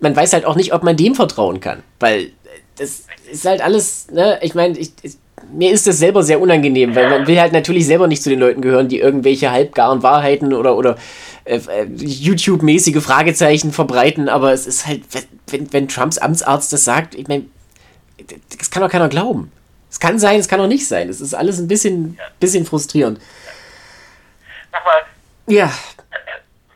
Speaker 1: man weiß halt auch nicht, ob man dem vertrauen kann. Weil das ist halt alles, ne, ich meine, ich, ich, mir ist das selber sehr unangenehm, weil man will halt natürlich selber nicht zu den Leuten gehören, die irgendwelche halbgaren Wahrheiten oder, oder äh, äh YouTube-mäßige Fragezeichen verbreiten, aber es ist halt, wenn, wenn Trumps Amtsarzt das sagt, ich meine, das kann doch keiner glauben. Es kann sein, es kann auch nicht sein. Es ist alles ein bisschen, ja. bisschen frustrierend.
Speaker 2: Sag mal.
Speaker 1: Ja.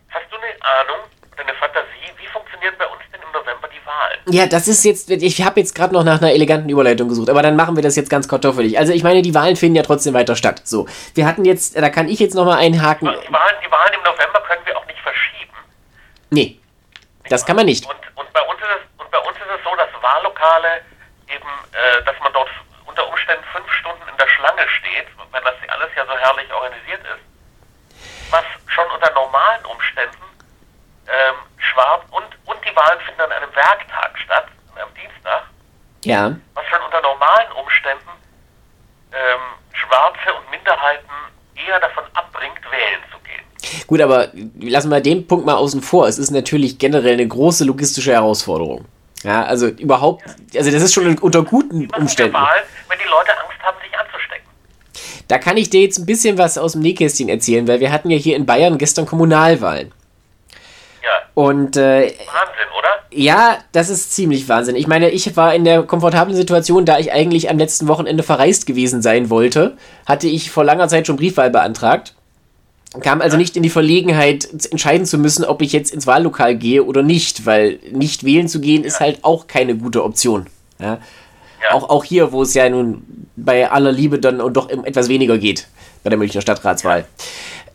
Speaker 2: Hast du eine Ahnung, eine Fantasie, wie funktionieren bei uns denn im November die Wahlen?
Speaker 1: Ja, das ist jetzt, ich habe jetzt gerade noch nach einer eleganten Überleitung gesucht, aber dann machen wir das jetzt ganz kartoffelig. Also ich meine, die Wahlen finden ja trotzdem weiter statt. So, wir hatten jetzt, da kann ich jetzt nochmal einhaken.
Speaker 2: Die Wahlen, die Wahlen im November können wir auch nicht verschieben.
Speaker 1: Nee, das kann man nicht.
Speaker 2: Und, und, bei, uns ist es, und bei uns ist es so, dass Wahllokale eben, äh, dass man dort unter Umständen fünf Stunden in der Schlange steht, wenn das alles ja so herrlich organisiert ist. Was schon unter normalen Umständen ähm, schwarz und, und die Wahlen finden an einem Werktag statt, am Dienstag.
Speaker 1: Ja.
Speaker 2: Was schon unter normalen Umständen ähm, Schwarze und Minderheiten eher davon abbringt, wählen zu gehen.
Speaker 1: Gut, aber lassen wir den Punkt mal außen vor. Es ist natürlich generell eine große logistische Herausforderung. Ja, also überhaupt, also das ist schon unter guten Umständen.
Speaker 2: Wahl, wenn die Leute Angst haben, sich anzustecken.
Speaker 1: Da kann ich dir jetzt ein bisschen was aus dem Nähkästchen erzählen, weil wir hatten ja hier in Bayern gestern Kommunalwahlen.
Speaker 2: Ja.
Speaker 1: Und äh,
Speaker 2: Wahnsinn, oder?
Speaker 1: Ja, das ist ziemlich Wahnsinn. Ich meine, ich war in der komfortablen Situation, da ich eigentlich am letzten Wochenende verreist gewesen sein wollte, hatte ich vor langer Zeit schon Briefwahl beantragt kam also nicht in die Verlegenheit, entscheiden zu müssen, ob ich jetzt ins Wahllokal gehe oder nicht, weil nicht wählen zu gehen ist halt auch keine gute Option. Ja? Ja. Auch, auch hier, wo es ja nun bei aller Liebe dann und doch etwas weniger geht bei der Münchner Stadtratswahl.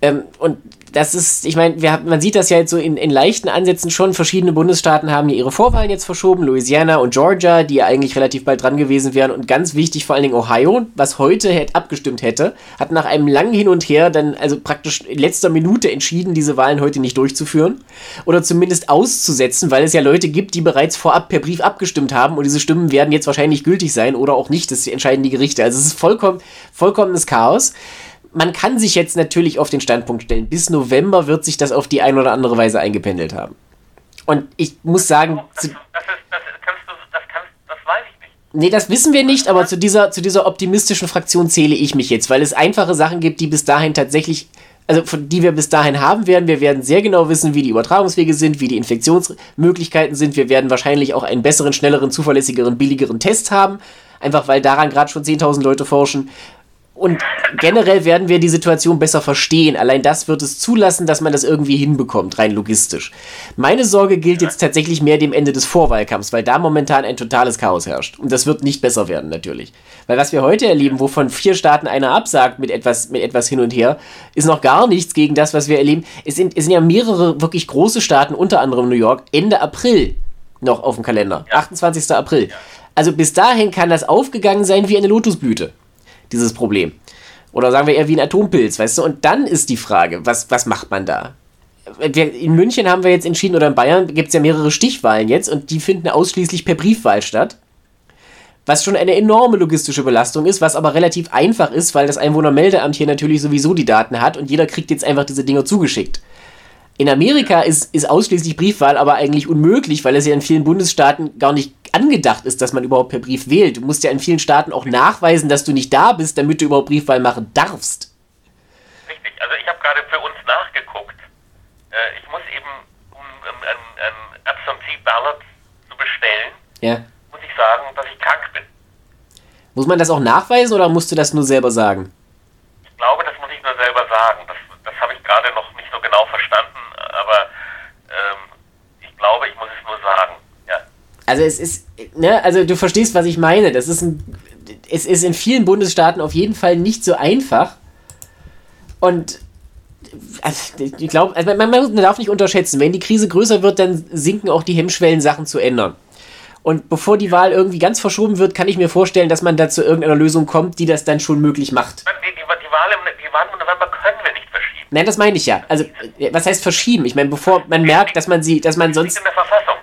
Speaker 1: Ähm, und das ist, ich meine, man sieht das ja jetzt so in, in leichten Ansätzen schon. Verschiedene Bundesstaaten haben ihre Vorwahlen jetzt verschoben. Louisiana und Georgia, die ja eigentlich relativ bald dran gewesen wären. Und ganz wichtig, vor allen Dingen Ohio, was heute hätte, abgestimmt hätte, hat nach einem langen Hin und Her dann also praktisch in letzter Minute entschieden, diese Wahlen heute nicht durchzuführen. Oder zumindest auszusetzen, weil es ja Leute gibt, die bereits vorab per Brief abgestimmt haben. Und diese Stimmen werden jetzt wahrscheinlich gültig sein oder auch nicht. Das entscheiden die Gerichte. Also es ist vollkommen, vollkommenes Chaos man kann sich jetzt natürlich auf den Standpunkt stellen, bis November wird sich das auf die eine oder andere Weise eingependelt haben. Und ich muss sagen. Das, das, ist, das, kannst du, das, kannst, das weiß ich nicht. Nee, das wissen wir nicht, aber zu dieser, zu dieser optimistischen Fraktion zähle ich mich jetzt, weil es einfache Sachen gibt, die bis dahin tatsächlich, also von die wir bis dahin haben werden. Wir werden sehr genau wissen, wie die Übertragungswege sind, wie die Infektionsmöglichkeiten sind. Wir werden wahrscheinlich auch einen besseren, schnelleren, zuverlässigeren, billigeren Test haben. Einfach weil daran gerade schon 10.000 Leute forschen. Und generell werden wir die Situation besser verstehen. Allein das wird es zulassen, dass man das irgendwie hinbekommt, rein logistisch. Meine Sorge gilt jetzt tatsächlich mehr dem Ende des Vorwahlkampfs, weil da momentan ein totales Chaos herrscht. Und das wird nicht besser werden, natürlich. Weil was wir heute erleben, wovon vier Staaten einer absagt mit etwas, mit etwas hin und her, ist noch gar nichts gegen das, was wir erleben. Es sind, es sind ja mehrere wirklich große Staaten, unter anderem New York, Ende April noch auf dem Kalender. 28. April. Also bis dahin kann das aufgegangen sein wie eine Lotusblüte dieses Problem. Oder sagen wir eher wie ein Atompilz, weißt du? Und dann ist die Frage, was, was macht man da? in München haben wir jetzt entschieden, oder in Bayern gibt es ja mehrere Stichwahlen jetzt und die finden ausschließlich per Briefwahl statt. Was schon eine enorme logistische Belastung ist, was aber relativ einfach ist, weil das Einwohnermeldeamt hier natürlich sowieso die Daten hat und jeder kriegt jetzt einfach diese Dinger zugeschickt. In Amerika ist, ist ausschließlich Briefwahl aber eigentlich unmöglich, weil es ja in vielen Bundesstaaten gar nicht angedacht ist, dass man überhaupt per Brief wählt. Du musst ja in vielen Staaten auch nachweisen, dass du nicht da bist, damit du überhaupt Briefwahl machen darfst.
Speaker 2: Richtig, also ich habe gerade für uns nachgeguckt. Äh, ich muss eben, um ein, ein Absentee Ballot zu bestellen,
Speaker 1: ja.
Speaker 2: muss ich sagen, dass ich krank bin.
Speaker 1: Muss man das auch nachweisen oder musst du das nur selber sagen?
Speaker 2: Ich glaube, das muss ich nur selber sagen. Das, das habe ich gerade noch nicht so genau verstanden, aber ähm, ich glaube, ich muss es nur sagen. Ja.
Speaker 1: Also es ist, ne, also du verstehst, was ich meine. Das ist ein, es ist in vielen Bundesstaaten auf jeden Fall nicht so einfach. Und also, ich glaube, also man, man darf nicht unterschätzen, wenn die Krise größer wird, dann sinken auch die Hemmschwellen, Sachen zu ändern. Und bevor die Wahl irgendwie ganz verschoben wird, kann ich mir vorstellen, dass man da zu irgendeiner Lösung kommt, die das dann schon möglich macht.
Speaker 2: Die, die, die, Wahl, im, die Wahl im November können wir nicht verschieben.
Speaker 1: Nein, das meine ich ja. Also, was heißt verschieben? Ich meine, bevor man merkt, dass man sie, dass man sonst.
Speaker 2: Es steht in der Verfassung.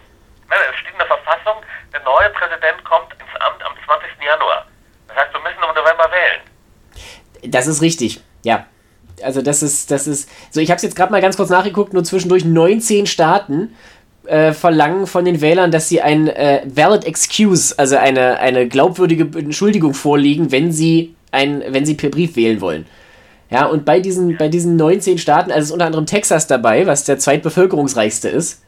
Speaker 2: Nein, es steht in der Verfassung, der neue Präsident kommt ins Amt am 20. Januar. Das heißt, wir müssen im November wählen.
Speaker 1: Das ist richtig, ja. Also das ist, das ist, so ich habe es jetzt gerade mal ganz kurz nachgeguckt, nur zwischendurch 19 Staaten äh, verlangen von den Wählern, dass sie ein äh, valid excuse, also eine, eine glaubwürdige Entschuldigung vorlegen, wenn sie, ein, wenn sie per Brief wählen wollen. Ja, und bei diesen, bei diesen 19 Staaten, also ist unter anderem Texas dabei, was der zweitbevölkerungsreichste ist,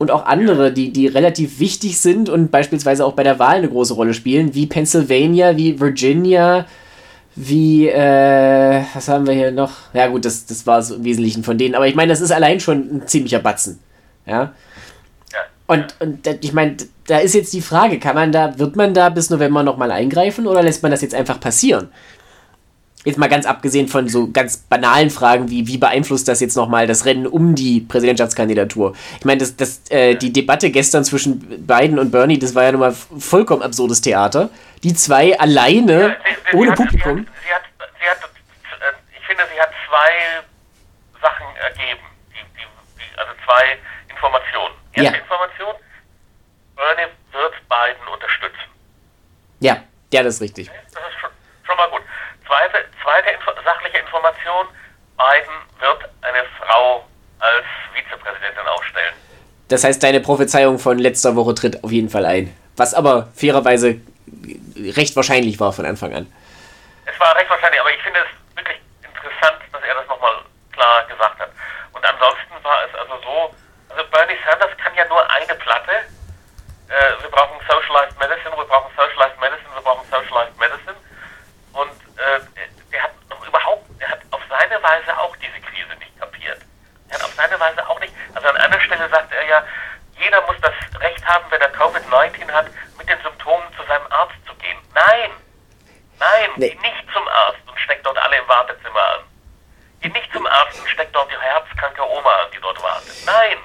Speaker 1: und auch andere, die, die relativ wichtig sind und beispielsweise auch bei der Wahl eine große Rolle spielen, wie Pennsylvania, wie Virginia, wie, äh, was haben wir hier noch? Ja, gut, das, das war es im Wesentlichen von denen, aber ich meine, das ist allein schon ein ziemlicher Batzen. Ja. Und, und ich meine, da ist jetzt die Frage, kann man da, wird man da bis November nochmal eingreifen oder lässt man das jetzt einfach passieren? Jetzt mal ganz abgesehen von so ganz banalen Fragen wie, wie beeinflusst das jetzt nochmal das Rennen um die Präsidentschaftskandidatur? Ich meine, das, das, äh, die Debatte gestern zwischen Biden und Bernie, das war ja nun mal vollkommen absurdes Theater. Die zwei alleine, ja, sie, sie ohne
Speaker 2: hat,
Speaker 1: Publikum.
Speaker 2: Sie hat, sie hat, äh, ich finde, sie hat zwei Sachen ergeben. Die, die, also zwei Informationen. Erste ja. Information, Bernie wird Biden unterstützen.
Speaker 1: Ja, ja, das ist richtig.
Speaker 2: Das ist schon, schon mal gut. Zweite, zweite Info sachliche Information, Biden wird eine Frau als Vizepräsidentin aufstellen.
Speaker 1: Das heißt, deine Prophezeiung von letzter Woche tritt auf jeden Fall ein. Was aber fairerweise recht wahrscheinlich war von Anfang an.
Speaker 2: Es war recht wahrscheinlich, aber ich finde es wirklich interessant, dass er das nochmal klar gesagt hat. Und ansonsten war es also so, also Bernie Sanders kann ja nur eine Platte. Äh, wir brauchen Socialized Medicine, wir brauchen Socialized Medicine, wir brauchen Socialized Medicine. Und äh, der hat noch überhaupt, der hat auf seine Weise auch diese Krise nicht kapiert. Er hat auf seine Weise auch nicht, also an einer Stelle sagt er ja, jeder muss das Recht haben, wenn er Covid-19 hat, mit den Symptomen zu seinem Arzt zu gehen. Nein, nein, nee. geh nicht zum Arzt und steck dort alle im Wartezimmer an. Geh nicht zum Arzt und steck dort die herzkranke Oma an, die dort wartet. Nein.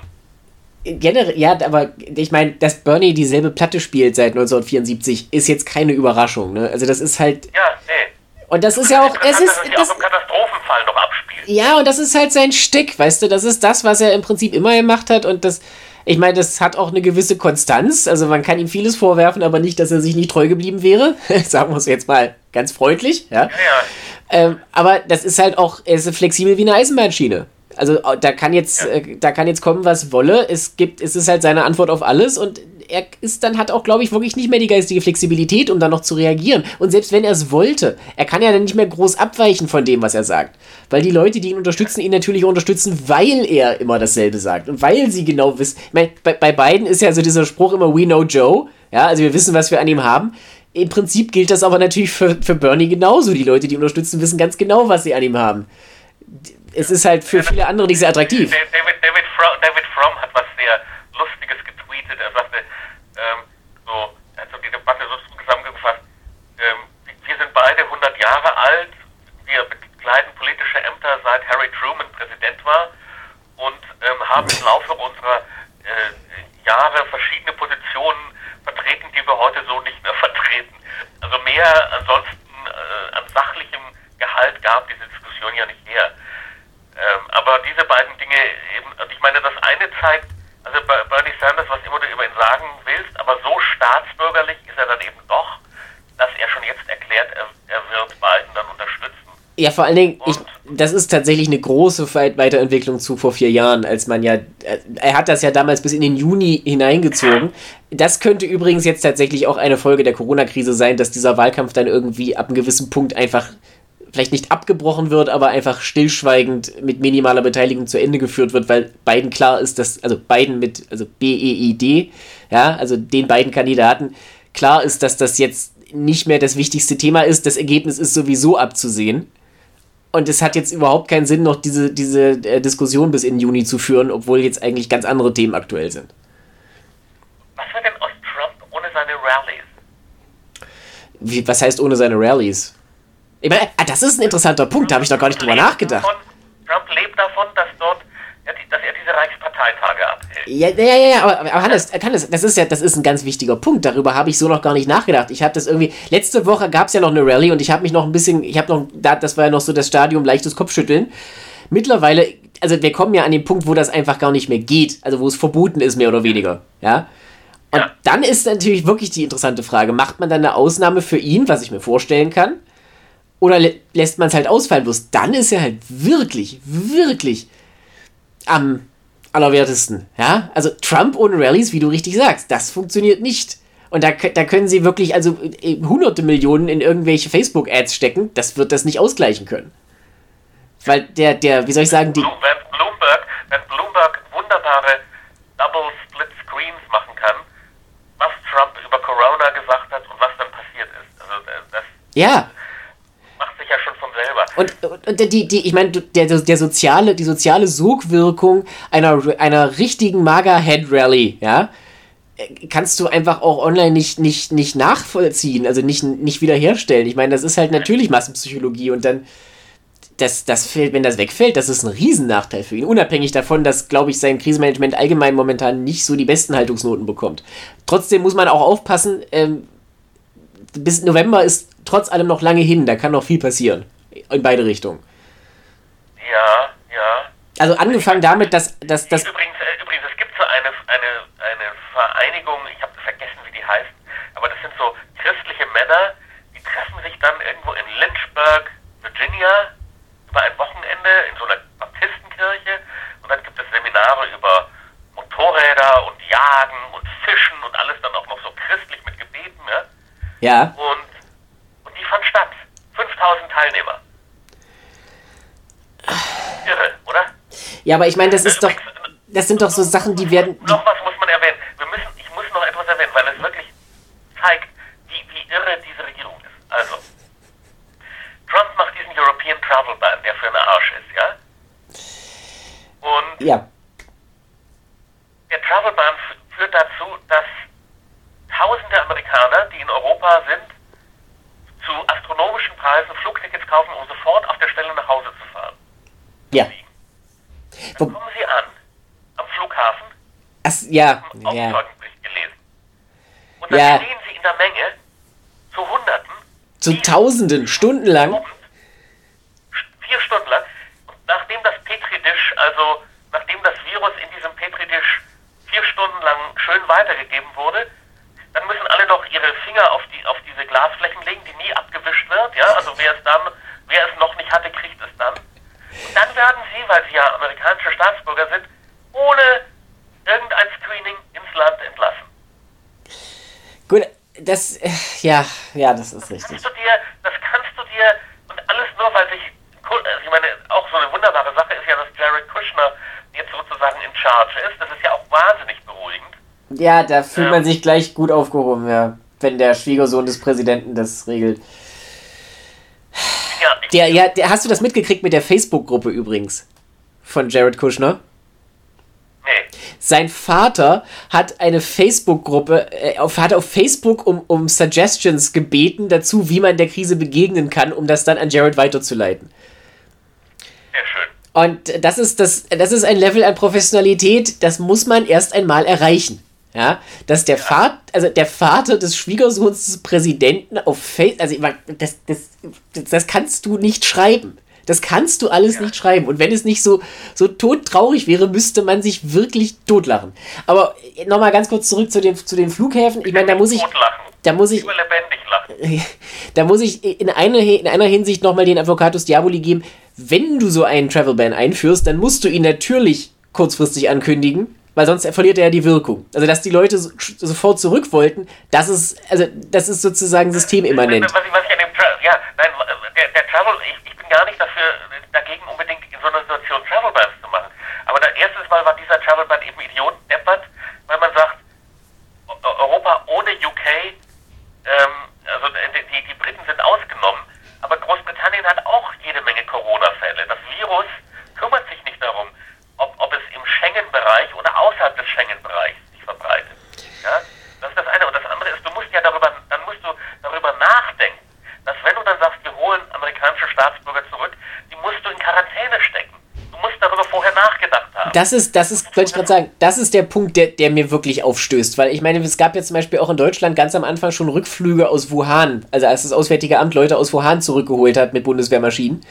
Speaker 1: Generell, ja, aber ich meine, dass Bernie dieselbe Platte spielt seit 1974, ist jetzt keine Überraschung, ne? Also das ist halt.
Speaker 2: Ja, nee.
Speaker 1: Und das ist ja auch, es ist,
Speaker 2: das, auch im Katastrophenfall noch abspielt.
Speaker 1: Ja, und das ist halt sein Stick, weißt du, das ist das, was er im Prinzip immer gemacht hat und das, ich meine, das hat auch eine gewisse Konstanz, also man kann ihm vieles vorwerfen, aber nicht, dass er sich nicht treu geblieben wäre, (laughs) sagen wir es jetzt mal ganz freundlich, ja. ja, ja. Ähm, aber das ist halt auch, er ist flexibel wie eine Eisenbahnschiene. Also da kann jetzt, äh, da kann jetzt kommen, was wolle. Es gibt, es ist halt seine Antwort auf alles und er ist dann hat auch, glaube ich, wirklich nicht mehr die geistige Flexibilität, um dann noch zu reagieren. Und selbst wenn er es wollte, er kann ja dann nicht mehr groß abweichen von dem, was er sagt. Weil die Leute, die ihn unterstützen, ihn natürlich unterstützen, weil er immer dasselbe sagt. Und weil sie genau wissen. Ich meine, bei, bei beiden ist ja so dieser Spruch immer We know Joe. Ja, also wir wissen, was wir an ihm haben. Im Prinzip gilt das aber natürlich für, für Bernie genauso. Die Leute, die ihn unterstützen, wissen ganz genau, was sie an ihm haben. Es ist halt für viele andere nicht sehr attraktiv.
Speaker 2: David, David, Fromm, David Fromm hat was sehr Lustiges getweetet. Er sagte, ähm, so, er hat so die Debatte so zusammengefasst, ähm, wir sind beide 100 Jahre alt, wir bekleiden politische Ämter seit Harry Truman Präsident war und ähm, haben im Laufe unserer äh, Jahre verschiedene Positionen vertreten, die wir heute so nicht mehr (laughs) vertreten. Also mehr ansonsten äh, an sachlichem Gehalt gab diese Diskussion ja nicht her. Ähm, aber diese beiden Dinge eben, ich meine, das eine zeigt, also Bernie Sanders, was immer du über ihn sagen willst, aber so staatsbürgerlich ist er dann eben doch, dass er schon jetzt erklärt, er, er wird Biden dann unterstützen.
Speaker 1: Ja, vor allen Dingen, ich, das ist tatsächlich eine große Weiterentwicklung zu vor vier Jahren, als man ja, äh, er hat das ja damals bis in den Juni hineingezogen. Das könnte übrigens jetzt tatsächlich auch eine Folge der Corona-Krise sein, dass dieser Wahlkampf dann irgendwie ab einem gewissen Punkt einfach vielleicht nicht abgebrochen wird, aber einfach stillschweigend mit minimaler Beteiligung zu Ende geführt wird, weil beiden klar ist, dass, also beiden mit, also B-E-I-D, ja, also den beiden Kandidaten, klar ist, dass das jetzt nicht mehr das wichtigste Thema ist. Das Ergebnis ist sowieso abzusehen. Und es hat jetzt überhaupt keinen Sinn, noch diese, diese äh, Diskussion bis in Juni zu führen, obwohl jetzt eigentlich ganz andere Themen aktuell sind.
Speaker 2: Was war denn aus Trump ohne seine Rallies?
Speaker 1: Wie, was heißt ohne seine Rallies? Ich meine, ah, das ist ein interessanter Punkt, da habe ich noch gar nicht drüber nachgedacht.
Speaker 2: Davon, Trump lebt davon, dass dort dass er diese Reichsparteitage abhält.
Speaker 1: Ja, ja, ja, ja aber, aber Hannes, Hannes, das ist ja, das ist ein ganz wichtiger Punkt. Darüber habe ich so noch gar nicht nachgedacht. Ich habe das irgendwie, letzte Woche gab es ja noch eine Rallye und ich habe mich noch ein bisschen, ich habe noch, das war ja noch so das Stadium leichtes Kopfschütteln. Mittlerweile, also wir kommen ja an den Punkt, wo das einfach gar nicht mehr geht, also wo es verboten ist, mehr oder weniger, ja. Und ja. dann ist natürlich wirklich die interessante Frage, macht man dann eine Ausnahme für ihn, was ich mir vorstellen kann? Oder lä lässt man es halt ausfallen? Bloß dann ist er halt wirklich, wirklich am allerwertesten. Ja? Also Trump ohne Rallies, wie du richtig sagst, das funktioniert nicht. Und da, da können sie wirklich also äh, hunderte Millionen in irgendwelche Facebook-Ads stecken. Das wird das nicht ausgleichen können. Weil der, der, wie soll ich sagen, die.
Speaker 2: Wenn Bloomberg, wenn Bloomberg wunderbare Double Split Screens machen kann, was Trump über Corona gesagt hat und was dann passiert ist. Also äh, das.
Speaker 1: Ja
Speaker 2: sich ja schon von selber.
Speaker 1: Und, und die, die, ich meine, der, der soziale, die soziale Sogwirkung einer, einer richtigen Maga-Head-Rally, ja, kannst du einfach auch online nicht, nicht, nicht nachvollziehen, also nicht, nicht wiederherstellen. Ich meine, das ist halt natürlich Massenpsychologie und dann, das, das fällt, wenn das wegfällt, das ist ein Riesennachteil für ihn. Unabhängig davon, dass, glaube ich, sein Krisenmanagement allgemein momentan nicht so die besten Haltungsnoten bekommt. Trotzdem muss man auch aufpassen, ähm, bis November ist trotz allem noch lange hin. Da kann noch viel passieren. In beide Richtungen.
Speaker 2: Ja, ja.
Speaker 1: Also angefangen damit, dass... dass, dass
Speaker 2: übrigens, äh, übrigens, es gibt so eine, eine, eine Vereinigung, ich habe vergessen, wie die heißt, aber das sind so christliche Männer, die treffen sich dann irgendwo in Lynchburg, Virginia, über ein Wochenende in so einer Baptistenkirche und dann gibt es Seminare über Motorräder und Jagen und Fischen und alles dann auch noch so christlich mit Gebeten, ne?
Speaker 1: Ja.
Speaker 2: Und die fand statt. 5000 Teilnehmer. Irre, oder?
Speaker 1: Ja, aber ich meine, das ist doch. Das sind doch so Sachen, die werden.
Speaker 2: Die noch was muss man erwähnen. Wir müssen, ich muss noch etwas erwähnen, weil es wirklich zeigt, wie, wie irre diese Regierung ist. Also, Trump macht diesen European Travel Ban, der für einen Arsch ist, ja? Und
Speaker 1: ja.
Speaker 2: der Travel Ban führt dazu, dass tausende Amerikaner, die in Europa sind, Preisen Flugtickets kaufen, um sofort auf der Stelle nach Hause zu fahren.
Speaker 1: Ja.
Speaker 2: Dann kommen sie an am Flughafen.
Speaker 1: Ja. Ja.
Speaker 2: gelesen. Und dann
Speaker 1: Ja.
Speaker 2: stehen sie in der Menge zu Hunderten.
Speaker 1: Zu Tausenden, stundenlang.
Speaker 2: Vier Stunden lang. Und nachdem das Petri-Dish, also nachdem das Virus in diesem Petri-Dish vier Stunden lang schön weitergegeben wurde, dann müssen alle noch ihre Finger auf die auf diese Glasflächen legen, die nie abgewischt wird. Ja, also wer es dann, wer es noch nicht hatte, kriegt es dann. Und dann werden sie, weil sie ja amerikanische Staatsbürger sind, ohne irgendein Screening ins Land entlassen.
Speaker 1: Gut, das, äh, ja, ja, das ist richtig.
Speaker 2: kannst du dir, das kannst du dir, und alles nur, weil sich, also ich meine, auch so eine wunderbare Sache ist ja, dass Jared Kushner jetzt sozusagen in Charge ist. Das ist ja auch wahnsinnig beruhigend.
Speaker 1: Ja, da fühlt
Speaker 2: Ja.
Speaker 1: man sich gleich gut aufgehoben, ja. Wenn der Schwiegersohn des Präsidenten das regelt.
Speaker 2: Ja,
Speaker 1: Der, ja, der, hast du das mitgekriegt mit der Facebook-Gruppe übrigens? Von Jared Kushner? Sein Vater hat eine Facebook-Gruppe, äh, hat auf Facebook um, um Suggestions gebeten dazu, wie man der Krise begegnen kann, um das dann an Jared weiterzuleiten.
Speaker 2: Sehr schön.
Speaker 1: Und das ist, das, das ist ein Level an Professionalität, das muss man erst einmal erreichen. Ja, dass der Vater, also der Vater des Schwiegersohns des Präsidenten auf Facebook, also das, das, das kannst du nicht schreiben. Das kannst du alles nicht schreiben. Und wenn es nicht so, so todtraurig wäre, müsste man sich wirklich totlachen. Aber nochmal ganz kurz zurück zu den, zu den Flughäfen. Ich meine, da muss ich, da muss ich, (laughs) da muss ich in einer, in einer Hinsicht nochmal den Advocatus Diaboli geben. Wenn du so einen Travel Ban einführst, dann musst du ihn natürlich kurzfristig ankündigen, weil sonst verliert er ja die Wirkung. Also, dass die Leute so, sofort zurück wollten, das ist, also, das ist sozusagen systemimmanent.
Speaker 2: Was ich, was ich an dem Tra ja, nein, der, der Travel, ich, ich bin gar nicht dafür, dagegen unbedingt in so einer Situation Travel Bans zu machen. Aber da, erstens mal war dieser Travel Ban eben Idiot, deppert, weil man sagt, Eu- Europa ohne UK, ähm, also die, die Briten sind ausgenommen, aber Großbritannien hat auch jede Menge Corona-Fälle. Das Virus kümmert sich nicht darum, ob, ob es im Schengen-Bereich oder außerhalb des Schengen-Bereichs sich verbreitet. Ja? Das ist das eine. Und das andere ist, du musst ja darüber, dann musst du darüber nachdenken, dass wenn du dann sagst, wir holen amerikanische Staatsbürger zurück, die musst du in Quarantäne stecken. Du musst darüber vorher nachgedacht haben.
Speaker 1: Das ist, das ist, wollte ich gerade sagen, das ist der Punkt, der, der mir wirklich aufstößt. Weil ich meine, es gab ja zum Beispiel auch in Deutschland ganz am Anfang schon Rückflüge aus Wuhan. Also als das Auswärtige Amt Leute aus Wuhan zurückgeholt hat mit Bundeswehrmaschinen.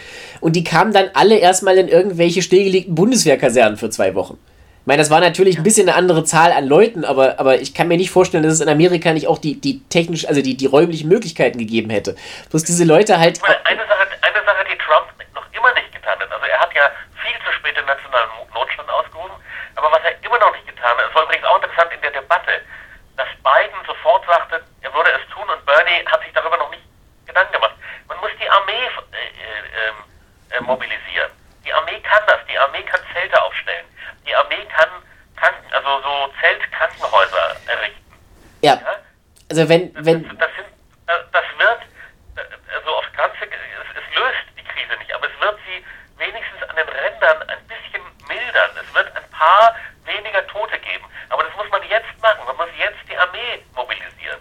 Speaker 1: Und die kamen dann alle erstmal in irgendwelche stillgelegten Bundeswehrkasernen für zwei Wochen. Ich meine, das war natürlich ein bisschen eine andere Zahl an Leuten, aber, aber ich kann mir nicht vorstellen, dass es in Amerika nicht auch die, die technisch, also die, die räumlichen Möglichkeiten gegeben hätte. Bloß diese Leute halt.
Speaker 2: Meine, eine Sache, die Trump noch immer nicht getan hat. Also er hat ja viel zu spät den nationalen Notstand ausgerufen, aber was er immer noch nicht getan hat, das war übrigens auch interessant in der Debatte, dass Biden sofort sagte, er würde es tun und Bernie hat sich darüber noch nicht Gedanken gemacht. Man muss die Armee äh, äh, äh, mobilisieren. Die Armee kann das, die Armee kann Zelte aufstellen. Die Armee kann Kranken, also so Zeltkrankenhäuser errichten.
Speaker 1: Ja.
Speaker 2: Ja?
Speaker 1: Also wenn, wenn.
Speaker 2: Das, das, sind, das wird, äh, also aufs Ganze, es, es löst die Krise nicht, aber es wird sie wenigstens an den Rändern ein mildern. Es wird ein paar weniger Tote geben. Aber das muss man jetzt machen. Man muss jetzt die Armee mobilisieren.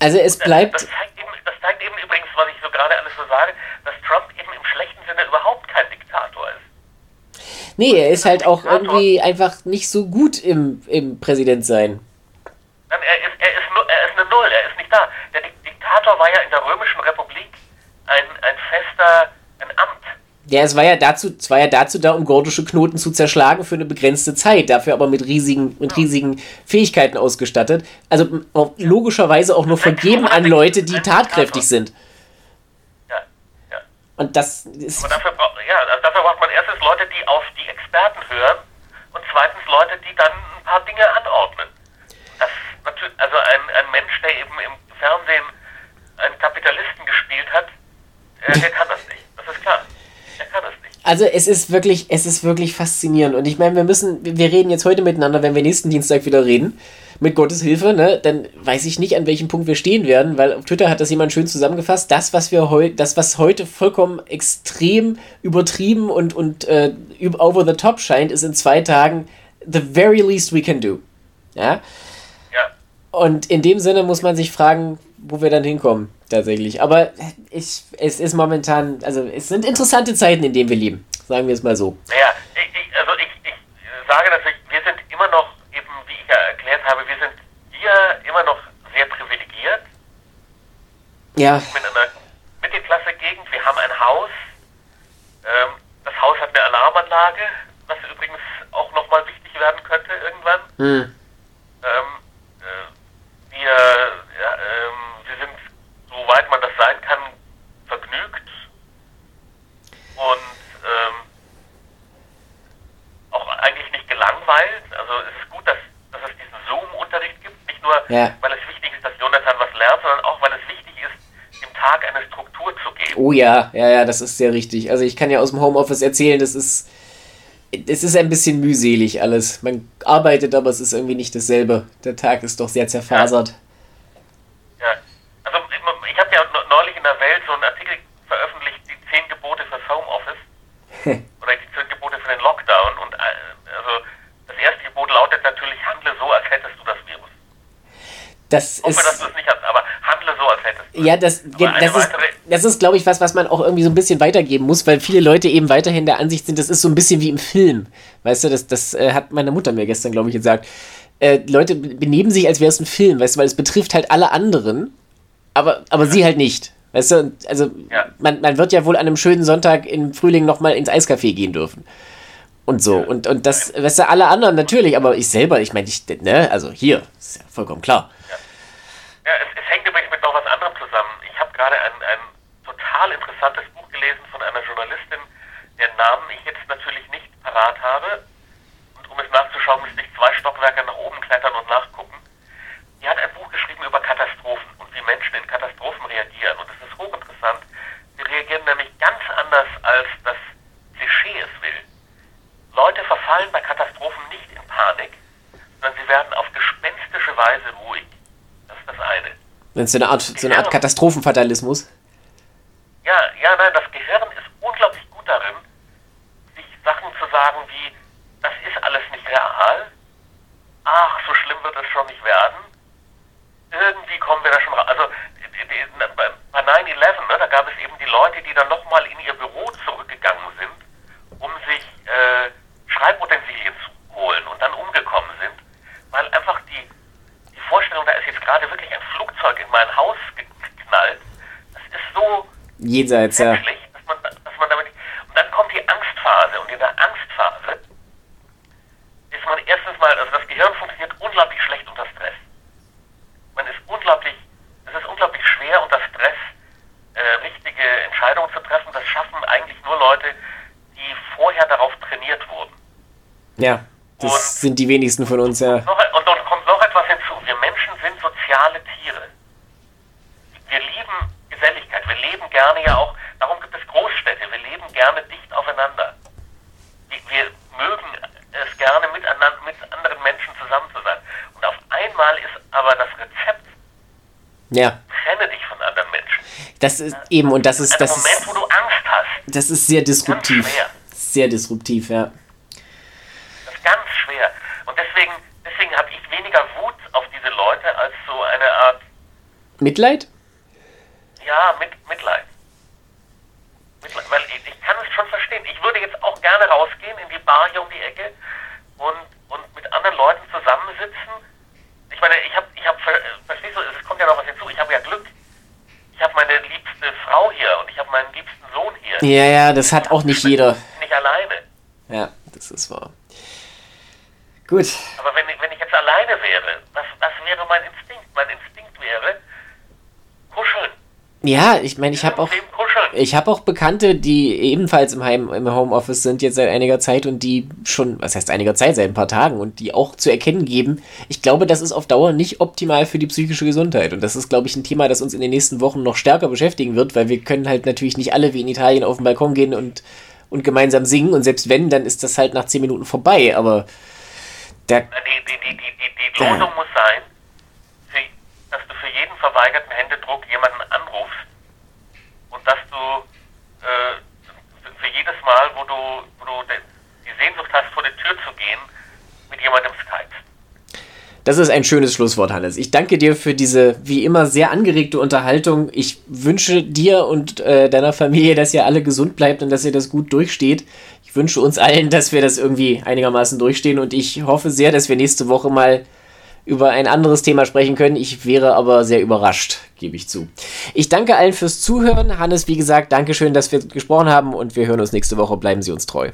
Speaker 1: Also es bleibt.
Speaker 2: Das zeigt, eben, das zeigt eben übrigens, was ich so gerade alles so sage, dass Trump eben im schlechten Sinne überhaupt kein Diktator ist.
Speaker 1: Nee, er ist halt auch
Speaker 2: Diktator.
Speaker 1: irgendwie einfach nicht so gut im, im Präsident sein.
Speaker 2: Nein, er ist, er, ist, er ist eine Null, er ist nicht da. Der Dik- Diktator war ja in der Römischen Republik ein, ein fester.
Speaker 1: Ja, es war ja dazu, es war ja dazu da, um gordische Knoten zu zerschlagen für eine begrenzte Zeit, dafür aber mit riesigen, mit riesigen Fähigkeiten ausgestattet. Also logischerweise auch nur vergeben an Leute, die tatkräftig sind.
Speaker 2: Ja, ja.
Speaker 1: Und das ist.
Speaker 2: Aber dafür, braucht, ja, also dafür braucht man erstens Leute, die auf die Experten hören und zweitens Leute, die dann ein paar Dinge anordnen. Das natürlich, also ein, ein Mensch, der eben im Fernsehen einen Kapitalisten gespielt hat, äh, der kann das nicht. Das ist klar. Der kann das nicht.
Speaker 1: Also es ist wirklich, es ist wirklich faszinierend. Und ich meine, wir müssen, wir reden jetzt heute miteinander, wenn wir nächsten Dienstag wieder reden, mit Gottes Hilfe, ne, dann weiß ich nicht, an welchem Punkt wir stehen werden, weil auf Twitter hat das jemand schön zusammengefasst. Das, was wir heute, das, was heute vollkommen extrem übertrieben und, und äh, over the top scheint, ist in zwei Tagen the very least we can do. Ja.
Speaker 2: Ja.
Speaker 1: Und in dem Sinne muss man sich fragen, wo wir dann hinkommen, tatsächlich. Aber ich, es ist momentan, also es sind interessante Zeiten, in denen wir leben. Sagen wir es mal so.
Speaker 2: Naja, ich, ich, also ich, ich sage natürlich, wir sind immer noch, eben wie ich ja erklärt habe, wir sind hier immer noch sehr privilegiert.
Speaker 1: Ja.
Speaker 2: Mit einer Mittelklasse-Gegend. Wir haben ein Haus. Ähm, das Haus hat eine Alarmanlage, was übrigens auch nochmal wichtig werden könnte irgendwann.
Speaker 1: Hm.
Speaker 2: Ähm, äh, wir, ja, ähm, soweit man das sein kann, vergnügt und ähm, auch eigentlich nicht gelangweilt. Also es ist gut, dass, dass es diesen Zoom-Unterricht gibt, nicht nur,
Speaker 1: Ja.
Speaker 2: weil es wichtig ist, dass Jonathan was lernt, sondern auch, weil es wichtig ist, dem Tag eine Struktur zu geben.
Speaker 1: Oh ja, ja, ja, das ist sehr richtig. Also ich kann ja aus dem Homeoffice erzählen, das ist, es ist ein bisschen mühselig alles. Man arbeitet, aber es ist irgendwie nicht dasselbe. Der Tag ist doch sehr zerfasert.
Speaker 2: Ja. Also ich- ich habe ja ne- neulich in der Welt so einen Artikel veröffentlicht, die zehn Gebote fürs Homeoffice oder die zehn Gebote für den Lockdown. Und äh, also das erste Gebot lautet natürlich, handle so, als hättest du das Virus.
Speaker 1: Das
Speaker 2: Ich hoffe, dass
Speaker 1: ist.
Speaker 2: du es nicht hast, aber handle so, als hättest du es.
Speaker 1: Ja, das, das ist, das ist, glaube ich, was, was man auch irgendwie so ein bisschen weitergeben muss, weil viele Leute eben weiterhin der Ansicht sind, das ist so ein bisschen wie im Film. Weißt du, das, das äh, hat meine Mutter mir gestern, glaube ich, gesagt. Äh, Leute benehmen sich, als wäre es ein Film, weißt du, weil es betrifft halt alle anderen, aber, aber sie halt nicht. Weißt du, also
Speaker 2: Ja.
Speaker 1: man, man wird ja wohl an einem schönen Sonntag im Frühling nochmal ins Eiscafé gehen dürfen. Und so. Und, und das, weißt du, alle anderen natürlich, aber ich selber, ich meine, ich, ne, also hier, ist ja vollkommen klar.
Speaker 2: Ja, es, es hängt übrigens mit noch was anderem zusammen. Ich habe gerade ein, ein total interessantes Buch gelesen von einer Journalistin, deren Namen ich jetzt natürlich nicht parat habe. Und um es nachzuschauen, müsste ich zwei Stockwerke nach oben klettern und nachgucken. Die hat ein Buch geschrieben über Katastrophen und wie Menschen in Katastrophen reagieren. Und das ist hochinteressant. Sie reagieren nämlich ganz anders, als das Klischee es will. Leute verfallen bei Katastrophen nicht in Panik, sondern sie werden auf gespenstische Weise ruhig. Das ist das eine.
Speaker 1: Art, so eine Art Katastrophenfatalismus.
Speaker 2: Ja, ja, nein, das Gehirn ist unglaublich gut darin, sich Sachen zu sagen wie, das ist alles nicht real, ach, so schlimm wird es schon nicht werden, irgendwie kommen wir da schon raus. Also bei 9-11, ne, da gab es eben die Leute, die dann nochmal in ihr Büro zurückgegangen sind, um sich äh, Schreibutensilien zu holen und dann umgekommen sind, weil einfach die, die Vorstellung, da ist jetzt gerade wirklich ein Flugzeug in mein Haus geknallt, das ist so
Speaker 1: Jenseits, ja.
Speaker 2: dass man, dass man damit und dann kommt die Angstphase und in der Angstphase ist man erstens mal, also das Gehirn funktioniert unglaublich schlecht unter Stress. Man ist unglaublich, es ist unglaublich schwer unter Stress äh, richtige Entscheidungen zu treffen. Das schaffen eigentlich nur Leute, die vorher darauf trainiert wurden.
Speaker 1: Ja, das
Speaker 2: Und-
Speaker 1: sind die wenigsten von uns, ja.
Speaker 2: Noch, und dort kommt noch etwas hinzu. Wir Menschen sind soziale Tiere. Wir lieben Geselligkeit. Wir leben gerne ja auch, darum gibt es Großstädte. Wir leben gerne dicht aufeinander. Wir, wir mögen es gerne miteinander, mit anderen Menschen zusammen zu sein. Und auf einmal ist aber das Rezept,
Speaker 1: Ja,
Speaker 2: trenne dich von anderen Menschen.
Speaker 1: Das ist eben, und das ist, das
Speaker 2: Moment,
Speaker 1: ist,
Speaker 2: wo du Angst hast.
Speaker 1: das ist sehr disruptiv.
Speaker 2: Ganz schwer.
Speaker 1: Sehr disruptiv, ja.
Speaker 2: Das ist ganz schwer. Und deswegen, deswegen habe ich weniger Wut auf diese Leute als so eine Art
Speaker 1: Mitleid?
Speaker 2: Ja, mit, Mitleid. Mitleid. Weil ich, ich kann es schon verstehen. Ich würde jetzt auch gerne rausgehen in die Bar hier um die Ecke und, und mit anderen Leuten zusammensitzen. Ich meine, ich habe, ich habe, verstehst du, es kommt ja noch was hinzu. Ich habe ja Glück. Ich habe meine liebste Frau hier und ich habe meinen liebsten Sohn hier.
Speaker 1: Ja, ja, das hat auch nicht jeder.
Speaker 2: Nicht alleine.
Speaker 1: Ja, das ist wahr. Gut.
Speaker 2: Aber wenn, ich- wenn ich jetzt alleine wäre, was, was wäre mein Instinkt? Mein Instinkt wäre, kuscheln.
Speaker 1: Ja, ich meine, ich habe auch,
Speaker 2: kuscheln.
Speaker 1: Ich habe auch Bekannte, die ebenfalls im, Heim, im Homeoffice sind jetzt seit einiger Zeit und die schon, was heißt einiger Zeit, seit ein paar Tagen und die auch zu erkennen geben, ich glaube, das ist auf Dauer nicht optimal für die psychische Gesundheit. Und das ist, glaube ich, ein Thema, das uns in den nächsten Wochen noch stärker beschäftigen wird, weil wir können halt natürlich nicht alle wie in Italien auf den Balkon gehen und, und gemeinsam singen. Und selbst wenn, dann ist das halt nach zehn Minuten vorbei, aber der,
Speaker 2: Die, die, die, die, die. Losung muss sein, dass du für jeden verweigerten Händedruck jemanden anrufst dass du äh, für, jedes Mal, wo du, wo du die Sehnsucht hast, vor die Tür zu gehen, mit jemandem skypst.
Speaker 1: Das ist ein schönes Schlusswort, Hannes. Ich danke dir für diese wie immer sehr angeregte Unterhaltung. Ich wünsche dir und äh, deiner Familie, dass ihr alle gesund bleibt und dass ihr das gut durchsteht. Ich wünsche uns allen, dass wir das irgendwie einigermaßen durchstehen und ich hoffe sehr, dass wir nächste Woche mal über ein anderes Thema sprechen können. Ich wäre aber sehr überrascht, gebe ich zu. Ich danke allen fürs Zuhören. Hannes, wie gesagt, Dankeschön, dass wir gesprochen haben und wir hören uns nächste Woche. Bleiben Sie uns treu.